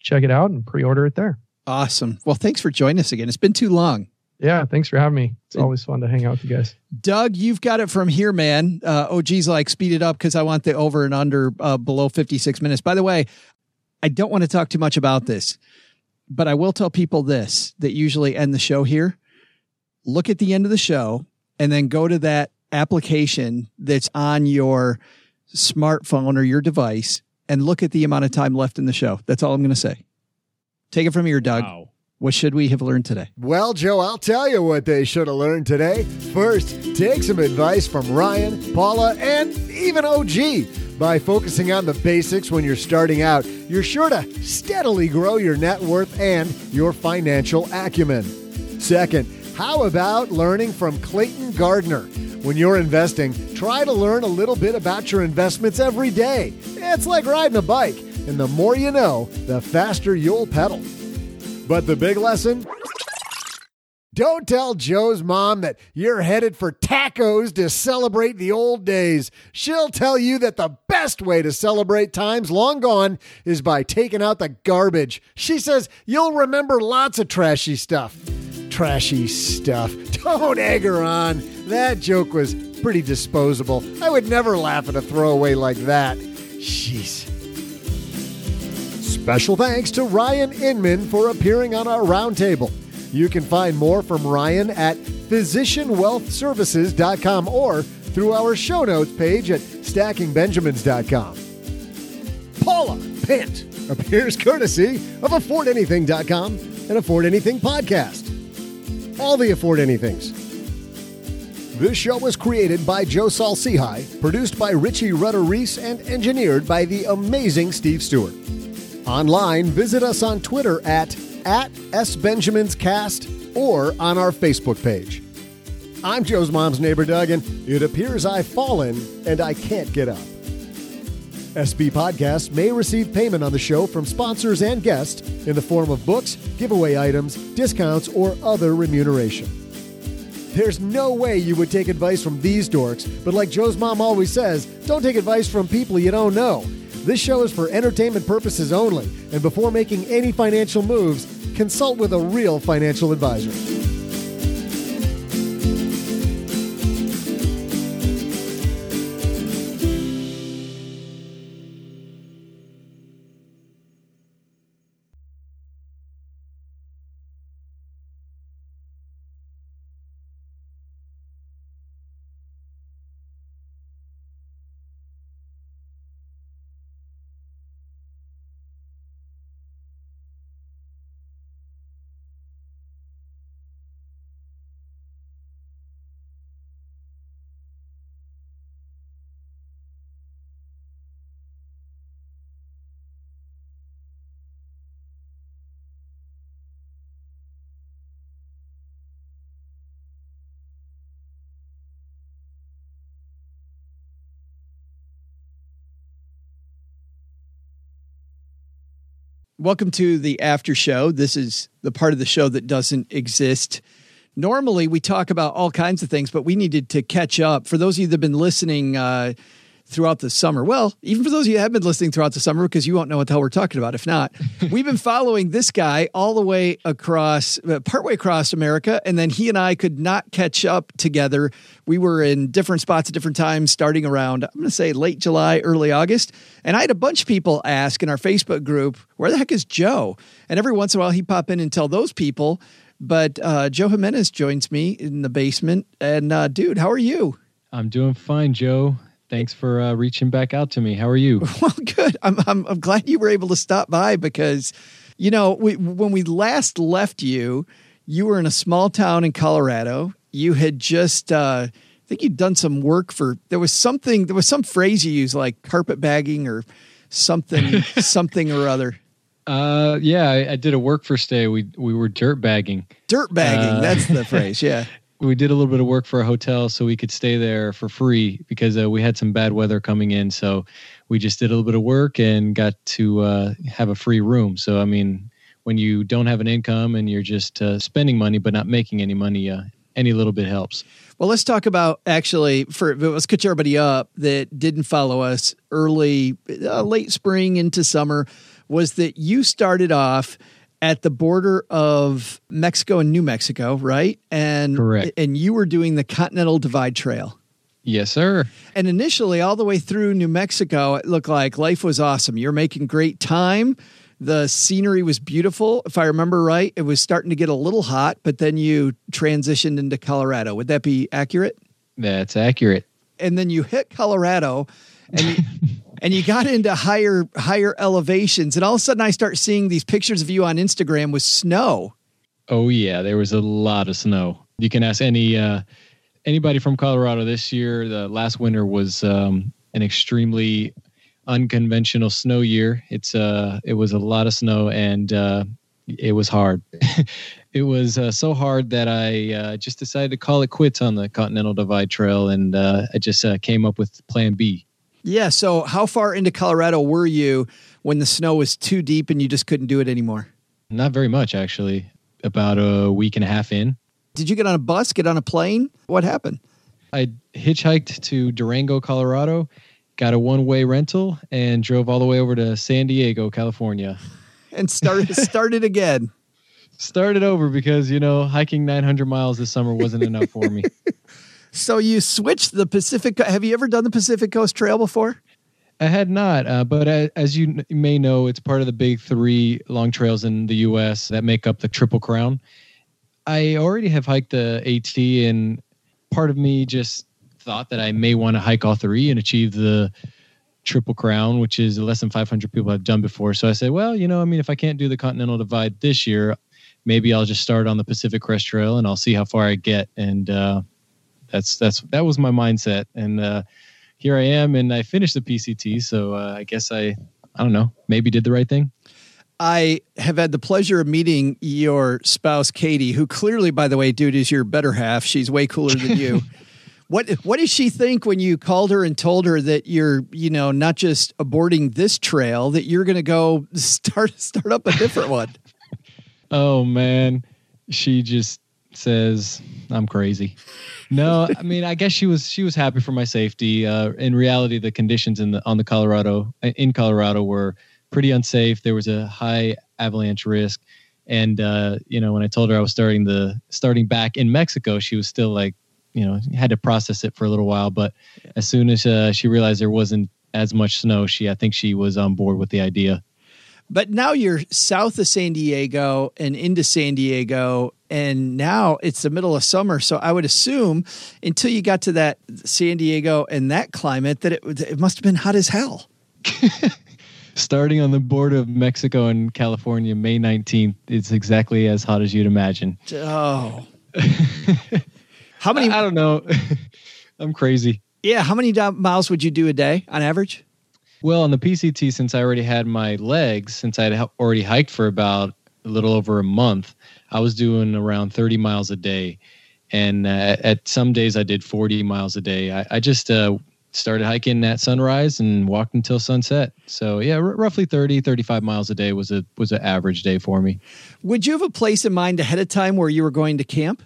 check it out and pre-order it there. Awesome. Well, thanks for joining us again. It's been too long. Yeah. Thanks for having me. It's always fun to hang out with you guys. Doug, you've got it from here, man. Uh, oh, geez, like speed it up because I want the over and under uh, below 56 minutes. By the way, I don't want to talk too much about this, but I will tell people this that usually end the show here. Look at the end of the show and then go to that application that's on your smartphone or your device and look at the amount of time left in the show. That's all I'm going to say. Take it from here, Doug. Wow. What should we have learned today? Well, Joe, I'll tell you what they should have learned today. First, take some advice from Ryan, Paula, and even OG. By focusing on the basics when you're starting out, you're sure to steadily grow your net worth and your financial acumen. Second, how about learning from Clayton Gardner? When you're investing, try to learn a little bit about your investments every day. It's like riding a bike, and the more you know, the faster you'll pedal. But the big lesson? Don't tell Joe's mom that you're headed for tacos to celebrate the old days. She'll tell you that the best way to celebrate times long gone is by taking out the garbage. She says you'll remember lots of trashy stuff. Trashy stuff. [LAUGHS] Don't egg her on. That joke was pretty disposable. I would never laugh at a throwaway like that. Jeez. Special thanks to Ryan Inman for appearing on our roundtable. You can find more from Ryan at physicianwealthservices.com or through our show notes page at stackingbenjamins.com. Paula Pant appears courtesy of AffordAnything.com and Afford Anything Podcast. All the Afford Anythings. This show was created by Joe Saul Sehy, produced by Richie Rudder Reese, and engineered by the amazing Steve Stewart. Online, visit us on Twitter at, at SBenjaminsCast or on our Facebook page. I'm Joe's mom's neighbor, Doug, and it appears I've fallen and I can't get up. SB Podcasts may receive payment on the show from sponsors and guests in the form of books, giveaway items, discounts, or other remuneration. There's no way you would take advice from these dorks, but like Joe's mom always says, don't take advice from people you don't know. This show is for entertainment purposes only, and before making any financial moves, consult with a real financial advisor. Welcome to the after show. This is the part of the show that doesn't exist. Normally, we talk about all kinds of things, but we needed to catch up. For those of you that have been listening uh, throughout the summer, well, even for those of you that have been listening throughout the summer, because you won't know what the hell we're talking about if not, [LAUGHS] we've been following this guy all the way across, uh, partway across America, and then he and I could not catch up together. We were in different spots at different times, starting around, I'm going to say late July, early August. And I had a bunch of people ask in our Facebook group, where the heck is Joe? And every once in a while, he'd pop in and tell those people. But uh, Joe Jimenez joins me in the basement. And uh, dude, how are you? I'm doing fine, Joe. Thanks for uh, reaching back out to me. How are you? [LAUGHS] Well, good. I'm, I'm, I'm glad you were able to stop by because, you know, we, when we last left you, you were in a small town in Colorado. You had just, uh, I think you'd done some work for, there was something, there was some phrase you used like carpet bagging or something, [LAUGHS] something or other. Uh, yeah, I, I, did a work for stay. We we were dirt bagging. Dirt bagging. Uh, that's the [LAUGHS] phrase. Yeah. We did a little bit of work for a hotel so we could stay there for free because uh, we had some bad weather coming in. So we just did a little bit of work and got to uh, have a free room. So I mean, when you don't have an income and you're just uh, spending money but not making any money, uh, any little bit helps. Well, let's talk about actually for let's catch everybody up that didn't follow us early, uh, late spring into summer was that you started off at the border of Mexico and New Mexico, right? And Correct. and you were doing the Continental Divide Trail. Yes, sir. And initially, all the way through New Mexico, it looked like life was awesome. You're making great time. The scenery was beautiful. If I remember right, it was starting to get a little hot, but then you transitioned into Colorado. Would that be accurate? That's accurate. And then you hit Colorado and [LAUGHS] and you got into higher higher elevations and all of a sudden I start seeing these pictures of you on Instagram with snow. Oh yeah, there was a lot of snow. You can ask any uh, anybody from Colorado this year. The last winter was um, an extremely unconventional snow year. It's uh it was a lot of snow and uh, it was hard. [LAUGHS] it was uh, so hard that I uh, just decided to call it quits on the Continental Divide Trail, and uh, I just uh, came up with Plan B. Yeah. So, how far into Colorado were you when the snow was too deep and you just couldn't do it anymore? Not very much, actually. About a week and a half in. Did you get on a bus, get on a plane? What happened? I hitchhiked to Durango, Colorado, got a one way rental, and drove all the way over to San Diego, California. [LAUGHS] And started started again. [LAUGHS] Started over because, you know, hiking 900 miles this summer wasn't enough for me. [LAUGHS] So you switched the Pacific. Have you ever done the Pacific Coast Trail before? I had not, uh, but as you may know, it's part of the big three long trails in the U.S. that make up the Triple Crown. I already have hiked the AT, and part of me just thought that I may want to hike all three and achieve the Triple Crown, which is less than 500 people have done before. So I said, well, you know, I mean, if I can't do the Continental Divide this year, maybe I'll just start on the Pacific Crest Trail and I'll see how far I get. And uh, that's that's that was my mindset, and uh, here I am, and I finished the PCT. So uh, I guess I I don't know, maybe did the right thing. I have had the pleasure of meeting your spouse, Katie, who clearly, by the way, dude, is your better half. She's way cooler than you. [LAUGHS] what what did she think when you called her and told her that you're, you know, not just aborting this trail, that you're going to go [LAUGHS] start start up a different one? [LAUGHS] oh man, she just says I'm crazy. No, I mean, I guess she was she was happy for my safety. Uh, in reality, the conditions in the on the Colorado in Colorado were pretty unsafe. There was a high avalanche risk, and uh, you know, when I told her I was starting the starting back in Mexico, she was still like, you know, had to process it for a little while. But as soon as uh, she realized there wasn't as much snow, she I think she was on board with the idea. But now you're south of San Diego and into San Diego, and now it's the middle of summer. So I would assume until you got to that San Diego and that climate, that it, it must have been hot as hell. [LAUGHS] Starting on the border of Mexico and California, May 19th, it's exactly as hot as you'd imagine. Oh. [LAUGHS] how many? I, I don't know. [LAUGHS] I'm crazy. Yeah. How many miles would you do a day on average? Well, on the PCT, since I already had my legs, since I'd already hiked for about a little over a month, I was doing around 30 miles a day. And uh, at some days I did 40 miles a day. I, I just, uh, started hiking at sunrise and walked until sunset. So yeah, r- roughly 30, 35 miles a day was a was an average day for me. Would you have a place in mind ahead of time where you were going to camp?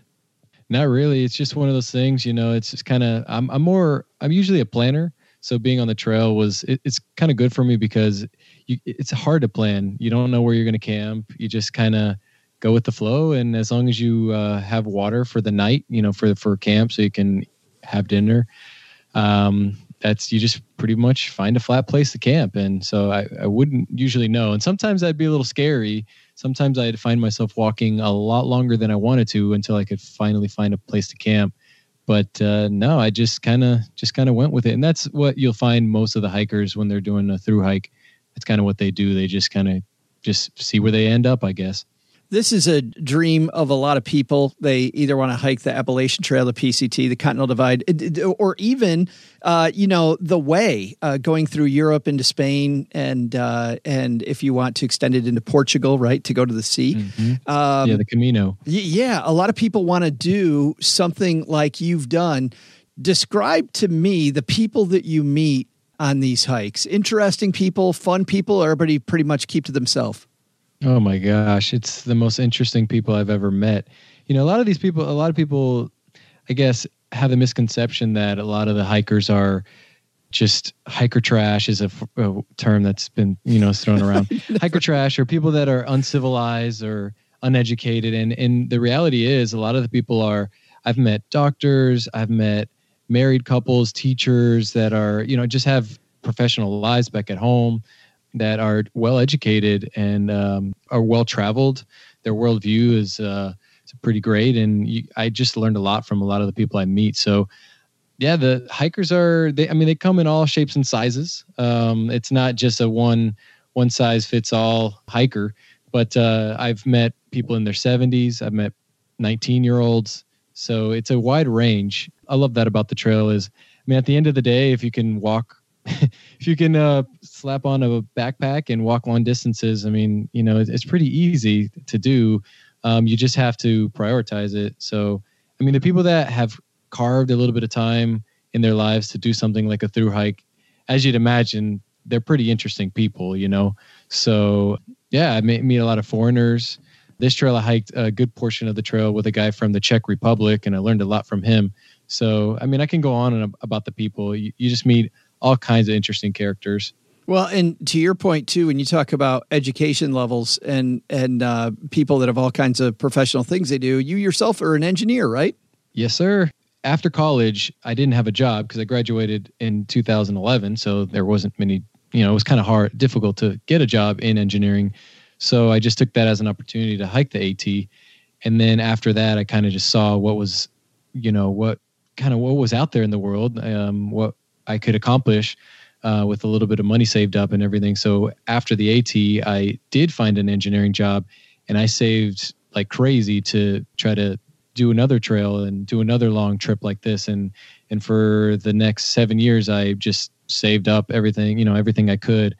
Not really. It's just one of those things, you know. It's just kind of. I'm. I'm more. I'm usually a planner, so being on the trail was. It, it's kind of good for me because you. It's hard to plan. You don't know where you're going to camp. You just kind of go with the flow, and as long as you uh, have water for the night, you know, for for camp, so you can have dinner. Um, that's you just pretty much find a flat place to camp, and so I, I wouldn't usually know. And sometimes that'd be a little scary sometimes I'd find myself walking a lot longer than I wanted to until I could finally find a place to camp. But uh, no, I just kind of just kind of went with it, and that's what you'll find most of the hikers when they're doing a through hike. That's kind of what they do. They just kind of just see where they end up, I guess this is a dream of a lot of people. They either want to hike the Appalachian Trail, the PCT, the Continental Divide, or even, uh, you know, the way uh, going through Europe into Spain, and uh, and if you want to extend it into Portugal, right, to go to the sea. Mm-hmm. Um, yeah, the Camino. Yeah, a lot of people want to do something like you've done. Describe to me the people that you meet on these hikes. Interesting people, fun people, everybody pretty much keep to themselves. Oh my gosh, it's the most interesting people I've ever met. You know, a lot of these people, a lot of people, I guess, have the misconception that a lot of the hikers are just hiker trash is a, a term that's been you know thrown around. [LAUGHS] hiker trash or people that are uncivilized or uneducated, and and the reality is a lot of the people are. I've met doctors, I've met married couples, teachers that are you know just have professional lives back at home that are well educated and um, are well traveled. Their worldview is uh, pretty great, and you, I just learned a lot from a lot of the people I meet. So, yeah, the hikers are. They, I mean, they come in all shapes and sizes. Um, it's not just a one one size fits all hiker. But uh, I've met people in their 70s. I've met 19 year olds. So it's a wide range. I love that about the trail. Is I mean, at the end of the day, if you can walk [LAUGHS] if you can uh, slap on a backpack and walk long distances, I mean, you know, it's, pretty easy to do. Um, you just have to prioritize it. So, I mean, the people that have carved a little bit of time in their lives to do something like a through hike, as you'd imagine, they're pretty interesting people, you know. So, yeah, I meet a lot of foreigners. This trail, I hiked a good portion of the trail with a guy from the Czech Republic, and I learned a lot from him. So, I mean, I can go on and about the people. You, you just meet all kinds of interesting characters. Well, and to your point too, when you talk about education levels and and uh, people that have all kinds of professional things they do, you yourself are an engineer, right? Yes, sir. After college, I didn't have a job because I graduated in 2011, so there wasn't many. You know, it was kind of hard, difficult to get a job in engineering. So I just took that as an opportunity to hike the AT, and then after that, I kind of just saw what was, you know, what kind of what was out there in the world, um, what I could accomplish uh, with a little bit of money saved up and everything. So after the AT, I did find an engineering job, and I saved like crazy to try to do another trail and do another long trip like this. And and for the next seven years, I just saved up everything, you know, everything I could.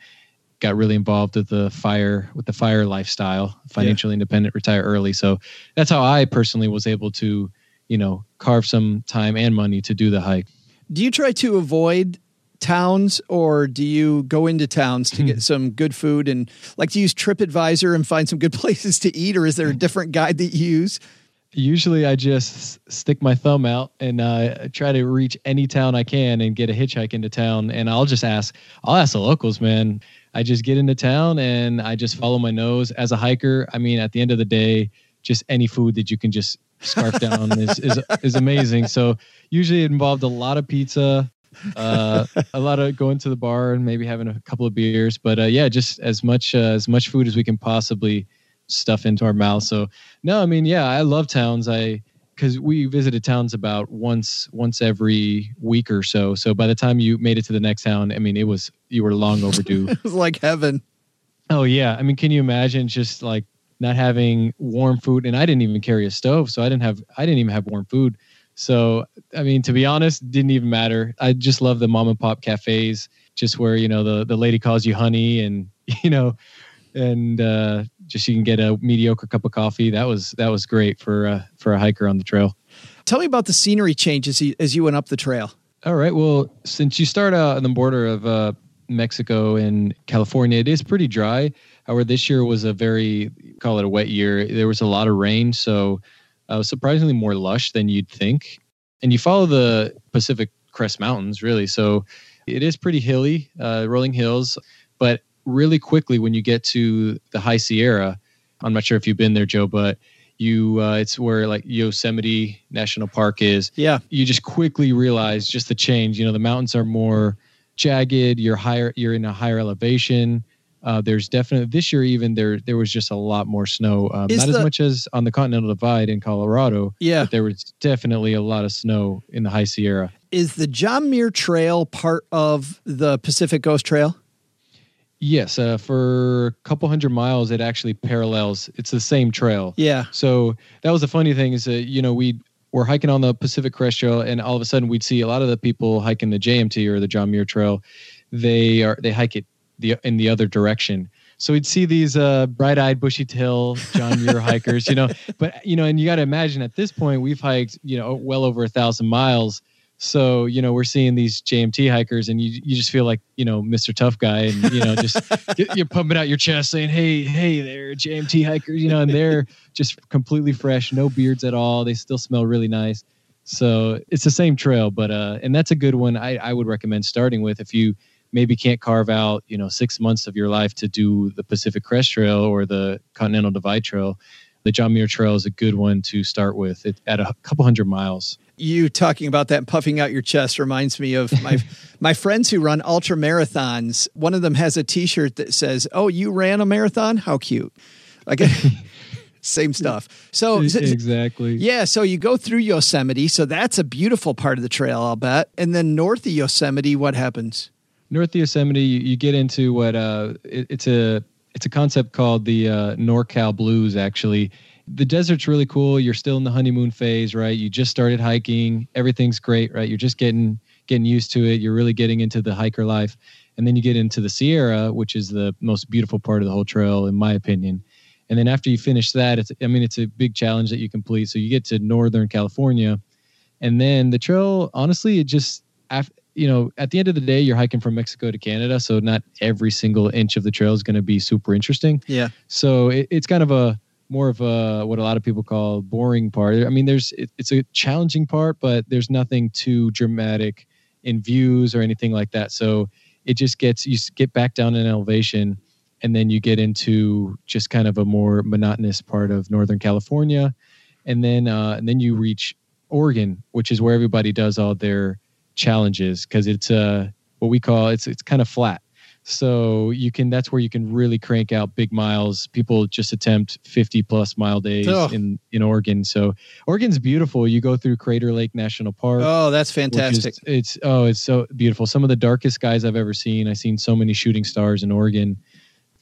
Got really involved with the fire with the fire lifestyle, financially yeah. independent, retire early. So that's how I personally was able to, you know, carve some time and money to do the hike. Do you try to avoid towns or do you go into towns to get hmm. some good food and like to use TripAdvisor and find some good [LAUGHS] places to eat, or is there a different guide that you use? Usually, I just stick my thumb out and uh, try to reach any town I can and get a hitchhike into town. And I'll just ask, I'll ask the locals, man. I just get into town and I just follow my nose. As a hiker, I mean, at the end of the day, just any food that you can just scarf down is, is is amazing. So usually it involved a lot of pizza, uh, a lot of going to the bar and maybe having a couple of beers. But uh, yeah, just as much uh, as much food as we can possibly stuff into our mouth. So no, I mean, yeah, I love towns. I because we visited towns about once once every week or so. So by the time you made it to the next town, I mean, it was you were long overdue. [LAUGHS] it was like heaven. Oh yeah, I mean, can you imagine just like not having warm food? And I didn't even carry a stove, so I didn't have I didn't even have warm food. So, I mean, to be honest, didn't even matter. I just love the mom and pop cafes, just where you know the the lady calls you honey, and [LAUGHS] you know, and uh, just you can get a mediocre cup of coffee. That was that was great for uh, for a hiker on the trail. Tell me about the scenery changes as you went up the trail. All right. Well, since you start out on the border of uh, Mexico and California, it is pretty dry. However, this year was a very call it a wet year. There was a lot of rain, so uh, surprisingly more lush than you'd think. And you follow the Pacific Crest Mountains, really. So it is pretty hilly, uh, rolling hills. But really quickly, when you get to the High Sierra, I'm not sure if you've been there, Joe, but you uh, it's where like Yosemite National Park is. Yeah. You just quickly realize just the change. You know, the mountains are more jagged. You're higher. You're in a higher elevation. Uh, there's definitely this year even there there was just a lot more snow. Um, not the- as much as on the Continental Divide in Colorado. Yeah. but there was definitely a lot of snow in the High Sierra. Is the John Muir Trail part of the Pacific Coast Trail? Yes, uh, for a couple hundred miles, it actually parallels. It's the same trail. Yeah. So that was the funny thing is that you know we were hiking on the Pacific Crest Trail, and all of a sudden we'd see a lot of the people hiking the JMT or the John Muir Trail. They are they hike it the in the other direction. So we'd see these uh, bright-eyed, bushy-tail John Muir [LAUGHS] hikers, you know. But you know, and you got to imagine at this point we've hiked you know well over a thousand miles. So you know we're seeing these JMT hikers, and you you just feel like you know Mr. Tough Guy, and you know just [LAUGHS] you're pumping out your chest, saying, "Hey, hey, there, JMT hikers," you know, and they're just completely fresh, no beards at all. They still smell really nice. So it's the same trail, but uh, and that's a good one. I I would recommend starting with if you maybe can't carve out you know six months of your life to do the Pacific Crest Trail or the Continental Divide Trail. The John Muir Trail is a good one to start with it, at a couple hundred miles. You talking about that and puffing out your chest reminds me of my [LAUGHS] my friends who run ultra marathons. One of them has a T-shirt that says, "Oh, you ran a marathon? How cute!" Like [LAUGHS] same stuff. So [LAUGHS] exactly. Yeah, so you go through Yosemite, so that's a beautiful part of the trail, I'll bet. And then north of Yosemite, what happens? North of Yosemite, you, you get into what uh, it, it's a it's a concept called the uh, NorCal Blues. Actually, the desert's really cool. You're still in the honeymoon phase, right? You just started hiking. Everything's great, right? You're just getting getting used to it. You're really getting into the hiker life, and then you get into the Sierra, which is the most beautiful part of the whole trail, in my opinion. And then after you finish that, it's I mean it's a big challenge that you complete. So you get to Northern California, and then the trail, honestly, it just af- you know at the end of the day, you're hiking from Mexico to Canada, so not every single inch of the trail is going to be super interesting. Yeah. So it, it's kind of a more of a what a lot of people call boring part. I mean, there's it, it's a challenging part, but there's nothing too dramatic in views or anything like that. So it just gets you get back down in elevation, and then you get into just kind of a more monotonous part of Northern California, and then uh, and then you reach Oregon, which is where everybody does all their challenges because it's uh what we call it's it's kind of flat. So you can that's where you can really crank out big miles. People just attempt 50 plus mile days Oh. in in Oregon. So Oregon's beautiful. You go through Crater Lake National Park. Oh, that's which is- fantastic. it's oh, it's so beautiful. Some of the darkest skies I've ever seen. I've seen so many shooting stars in Oregon,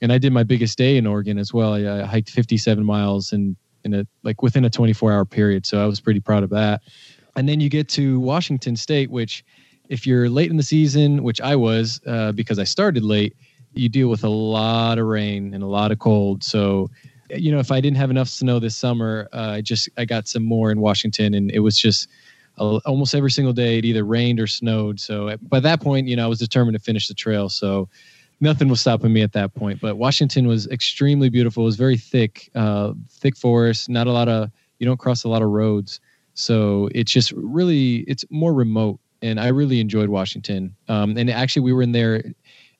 and I did my biggest day in Oregon as well. I, I hiked 57 miles in in a like within a 24 hour period. So I was pretty proud of that. And then you get to Washington State, which if you're late in the season, which I was uh, because I started late, you deal with a lot of rain and a lot of cold. So you know, if I didn't have enough snow this summer, uh, I just I got some more in Washington, and it was just uh, almost every single day it either rained or snowed. So by that point, you know, I was determined to finish the trail. So nothing was stopping me at that point. But Washington was extremely beautiful. It was very thick, uh, thick forest. Not a lot of you don't cross a lot of roads. So it's just really it's more remote, and I really enjoyed Washington. Um, and actually, we were in there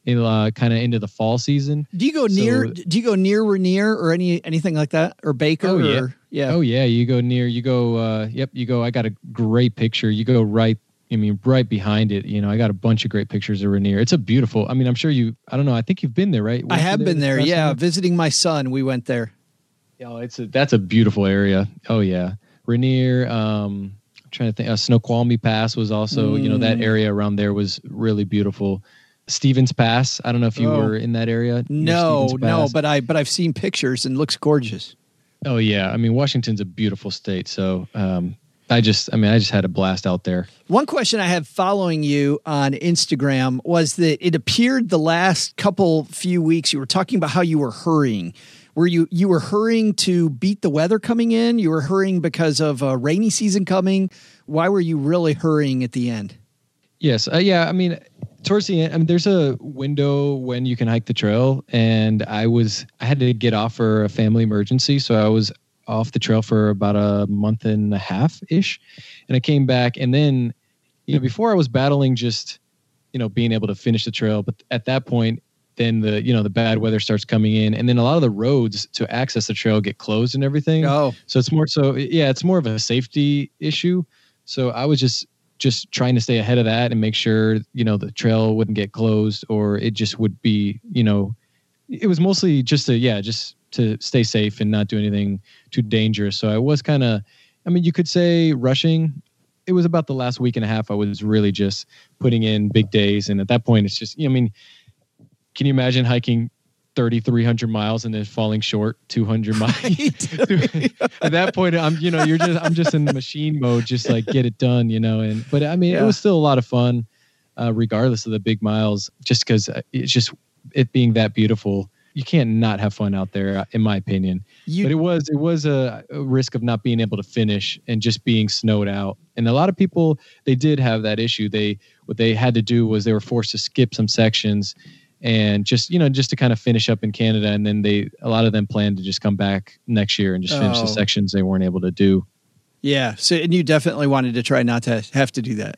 in uh, kind of into the fall season. Do you go So- near? do you go near Rainier or any anything like that, or Baker? Oh yeah, or, yeah. Oh yeah, you go near. You go. uh Yep, you go. I got a great picture. You go right. I mean, right behind it. You know, I got a bunch of great pictures of Rainier. It's a beautiful. I mean, I'm sure you. I don't know. I think you've been there, right? I Weren't you have been there. Yeah, summer? visiting my son. We went there. Oh, it's a that's a beautiful area. Oh yeah, Rainier. Um, trying to think. Uh, Snoqualmie Pass was also. You know, that Mm. area around there was really beautiful. Stevens Pass. I don't know if you Oh. were in that area. No, no, but I but I've seen pictures and looks gorgeous. Oh yeah, I mean Washington's a beautiful state. So um, I just, I mean, I just had a blast out there. One question I have following you on Instagram was that it appeared the last couple few weeks you were talking about how you were hurrying. Were you you were hurrying to beat the weather coming in? You were hurrying because of a rainy season coming. Why were you really hurrying at the end? Yes. Uh, yeah. I mean, towards the end, I mean, there's a window when you can hike the trail, and I was I had to get off for a family emergency, so I was off the trail for about a month and a half ish, and I came back, and then you know before I was battling just you know being able to finish the trail, but at that point. Then the you know the bad weather starts coming in, and then a lot of the roads to access the trail get closed and everything. Oh, So it's more so yeah, it's more of a safety issue. So I was just just trying to stay ahead of that and make sure you know the trail wouldn't get closed or it just would be you know it was mostly just to yeah just to stay safe and not do anything too dangerous. So I was kind of I mean you could say rushing. It was about the last week and a half I was really just putting in big days and at that point it's just you know, I mean can you imagine hiking 3300 miles and then falling short 200 miles? [LAUGHS] [LAUGHS] At that point i'm you know you're just i'm just in the machine mode just like get it done you know and but i mean Yeah. it was still a lot of fun uh, regardless of the big miles just because it's just it being that beautiful you can't not have fun out there uh, in my opinion. You- but it was it was a, a risk of not being able to finish and just being snowed out. And a lot of people they did have that issue. They what they had to do was they were forced to skip some sections and just you know just to kind of finish up in canada and then they a lot of them planned to just come back next year and just finish Oh. the sections they weren't able to do Yeah. So, and you definitely wanted to try not to have to do that.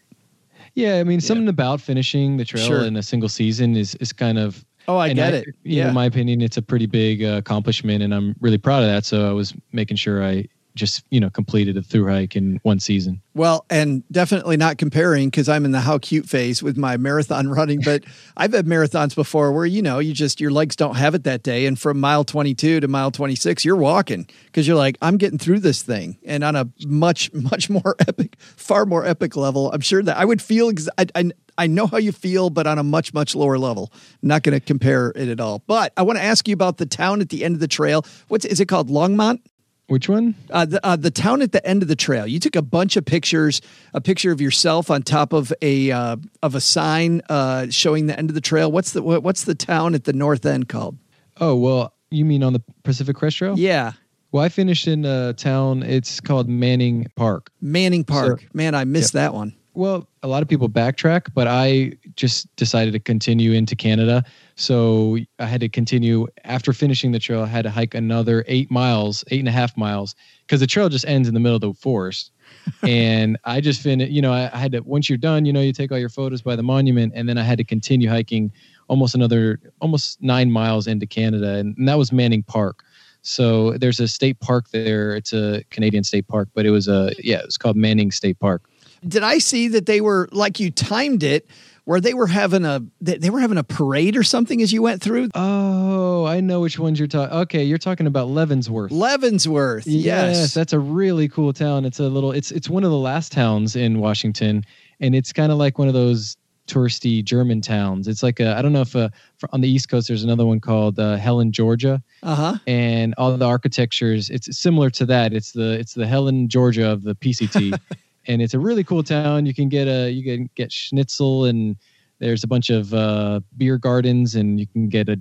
yeah i mean something about finishing the trail Sure. in a single season is is kind of Oh, I get it. you know, Yeah. in my opinion it's a pretty big uh, accomplishment and i'm really proud of that so i was making sure i just you know completed a through hike in one season Well, and definitely not comparing because I'm in the how cute phase with my marathon [LAUGHS] running. But I've had marathons before where you know you just your legs don't have it that day, and from mile 22 to mile 26, you're walking because you're like, I'm getting through this thing, and on a much much [LAUGHS] more epic, far more epic level. I'm sure that I would feel. Ex- I, I I know how you feel, but on a much much lower level. I'm not going to compare it at all. But I want to ask you about the town at the end of the trail. What's is it called? Longmont. Which one Uh, the, uh, the town at the end of the trail. You took a bunch of pictures, a picture of yourself on top of a uh, of a sign uh, showing the end of the trail. What's the what, what's the town at the north end called? oh well you mean on the pacific crest trail Yeah, well i finished in a town it's called manning park Manning Park. So- Man, I missed that one. Well, a lot of people backtrack, but I just decided to continue into Canada. So I had to continue after finishing the trail. I had to hike another eight miles, eight and a half miles, because the trail just ends in the middle of the forest. [LAUGHS] and I just finished, you know, I, I had to, once you're done, you know, you take all your photos by the monument. And then I had to continue hiking almost another, almost nine miles into Canada. And, and that was Manning Park. So there's a state park there. It's a Canadian state park, but it was a, yeah, it was called Manning State Park. Did I see that they were like you timed it, where they were having a they, were having a parade or something as you went through? Oh, I know which ones you're talking. Okay, you're talking about Leavenworth. Leavenworth. Yes. that's a really cool town. It's a little. It's it's one of the last towns in Washington, and it's kind of like one of those touristy German towns. It's like a. I don't know if uh, for, on the East Coast there's another one called uh, Helen, Georgia, Uh huh. and all the architectures. It's similar to that. It's the it's the Helen, Georgia of the PCT, [LAUGHS] and it's a really cool town. You can get a you can get schnitzel and there's a bunch of uh, beer gardens and you can get a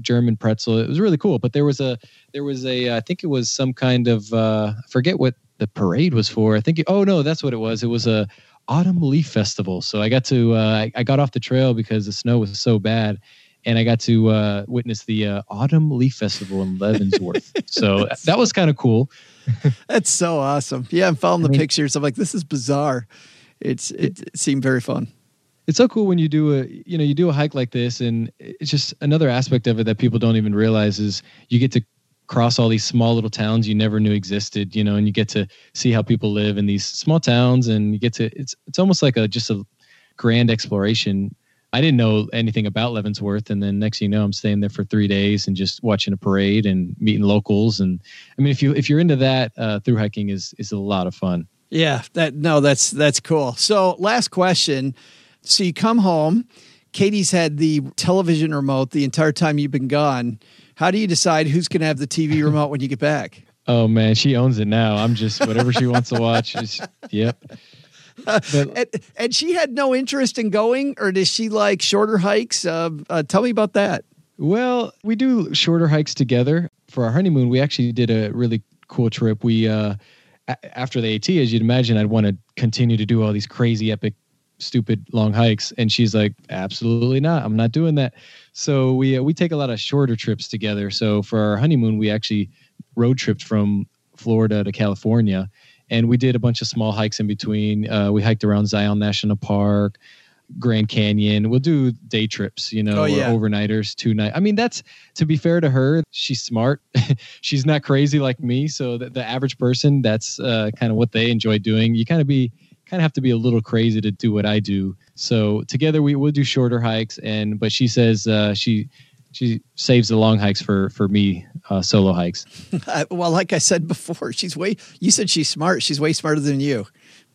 German pretzel. It was really cool. But there was a there was a I think it was some kind of uh, I forget what the parade was for. I think it, oh no, that's what it was. It was a autumn leaf festival. So I got to uh, I, I got off the trail because the snow was so bad. And I got to uh, witness the uh, Autumn Leaf Festival in [LAUGHS] Leavenworth. so that was kind of cool. [LAUGHS] That's so awesome. Yeah, I'm following the mean- pictures. I'm like, this is bizarre. It's it, it seemed very fun. it's so cool when you do a you know you do a hike like this and it's just another aspect of it that people don't even realize is you get to cross all these small little towns you never knew existed you know and you get to see how people live in these small towns and you get to it's it's almost like a just a grand exploration i didn't know anything about leavenworth and then next thing you know i'm staying there for three days and just watching a parade and meeting locals and i mean if you if you're into that uh, through hiking is is a lot of fun Yeah, that no, that's that's cool. So, last question. So you come home. Katie's had the television remote the entire time you've been gone. How do you decide who's going to have the TV [LAUGHS] remote when you get back? oh man she owns it now i'm just whatever she wants to watch [LAUGHS] is yep and, and she had no interest in going, or does she like shorter hikes? Uh, uh, tell me about that. Well, we do shorter hikes together. For our honeymoon, we actually did a really cool trip. We uh a- after the AT, as you'd imagine, I'd want to continue to do all these crazy epic stupid long hikes and she's like absolutely not i'm not doing that so we uh, we take a lot of shorter trips together so for our honeymoon we actually road tripped from florida to california and we did a bunch of small hikes in between. Uh, we hiked around zion national park grand canyon. We'll do day trips you know Oh, yeah. or overnighters two night. I mean that's to be fair to her she's smart. [LAUGHS] She's not crazy like me. So the, the average person that's uh, kind of what they enjoy doing. You kind of be kind of have to be a little crazy to do what I do. So together we will do shorter hikes, and but she says uh, she she saves the long hikes for for me uh, solo hikes. [LAUGHS] Well, like I said before, she's way. You said she's smart. She's way smarter than you.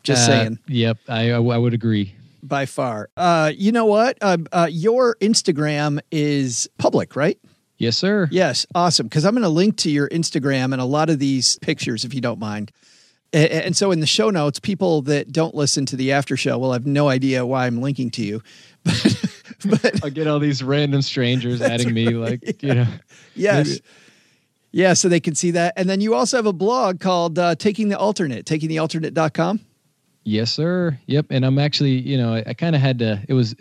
Just Uh, saying. Yep, I I would agree. by far. Uh, you know what? Uh, uh, your Instagram is public, right? Yes, sir. Yes, awesome. Because I'm going to link to your Instagram and a lot of these pictures, if you don't mind. A- And so in the show notes, people that don't listen to the after show will have no idea why I'm linking to you. [LAUGHS] [LAUGHS] I'll get all these random strangers [LAUGHS] adding me, like you know. Yes. maybe- Yeah, so they can see that. And then you also have a blog called uh, Taking the Alternate, takingthealternate.com. Yes, sir. Yep. And I'm actually, you know, I, I kind of had to, it was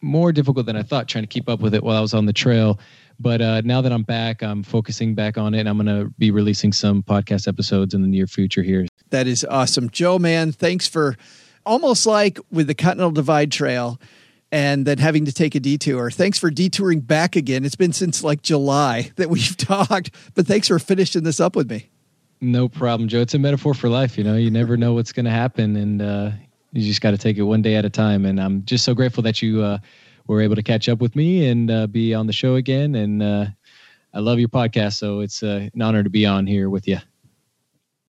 more difficult than I thought trying to keep up with it while I was on the trail. But uh, now that I'm back, I'm focusing back on it. And I'm going to be releasing some podcast episodes in the near future here. That is awesome. Joe, man, thanks for almost like with the Continental Divide Trail and then having to take a detour. Thanks for detouring back again. It's been since like July [LAUGHS] that we've talked, but thanks for finishing this up with me. No problem, Joe. It's a metaphor for life. You know, you never know what's going to happen. And uh, you just got to take it one day at a time. And I'm just so grateful that you uh, were able to catch up with me and uh, be on the show again. And uh, I love your podcast. So it's uh, an honor to be on here with you.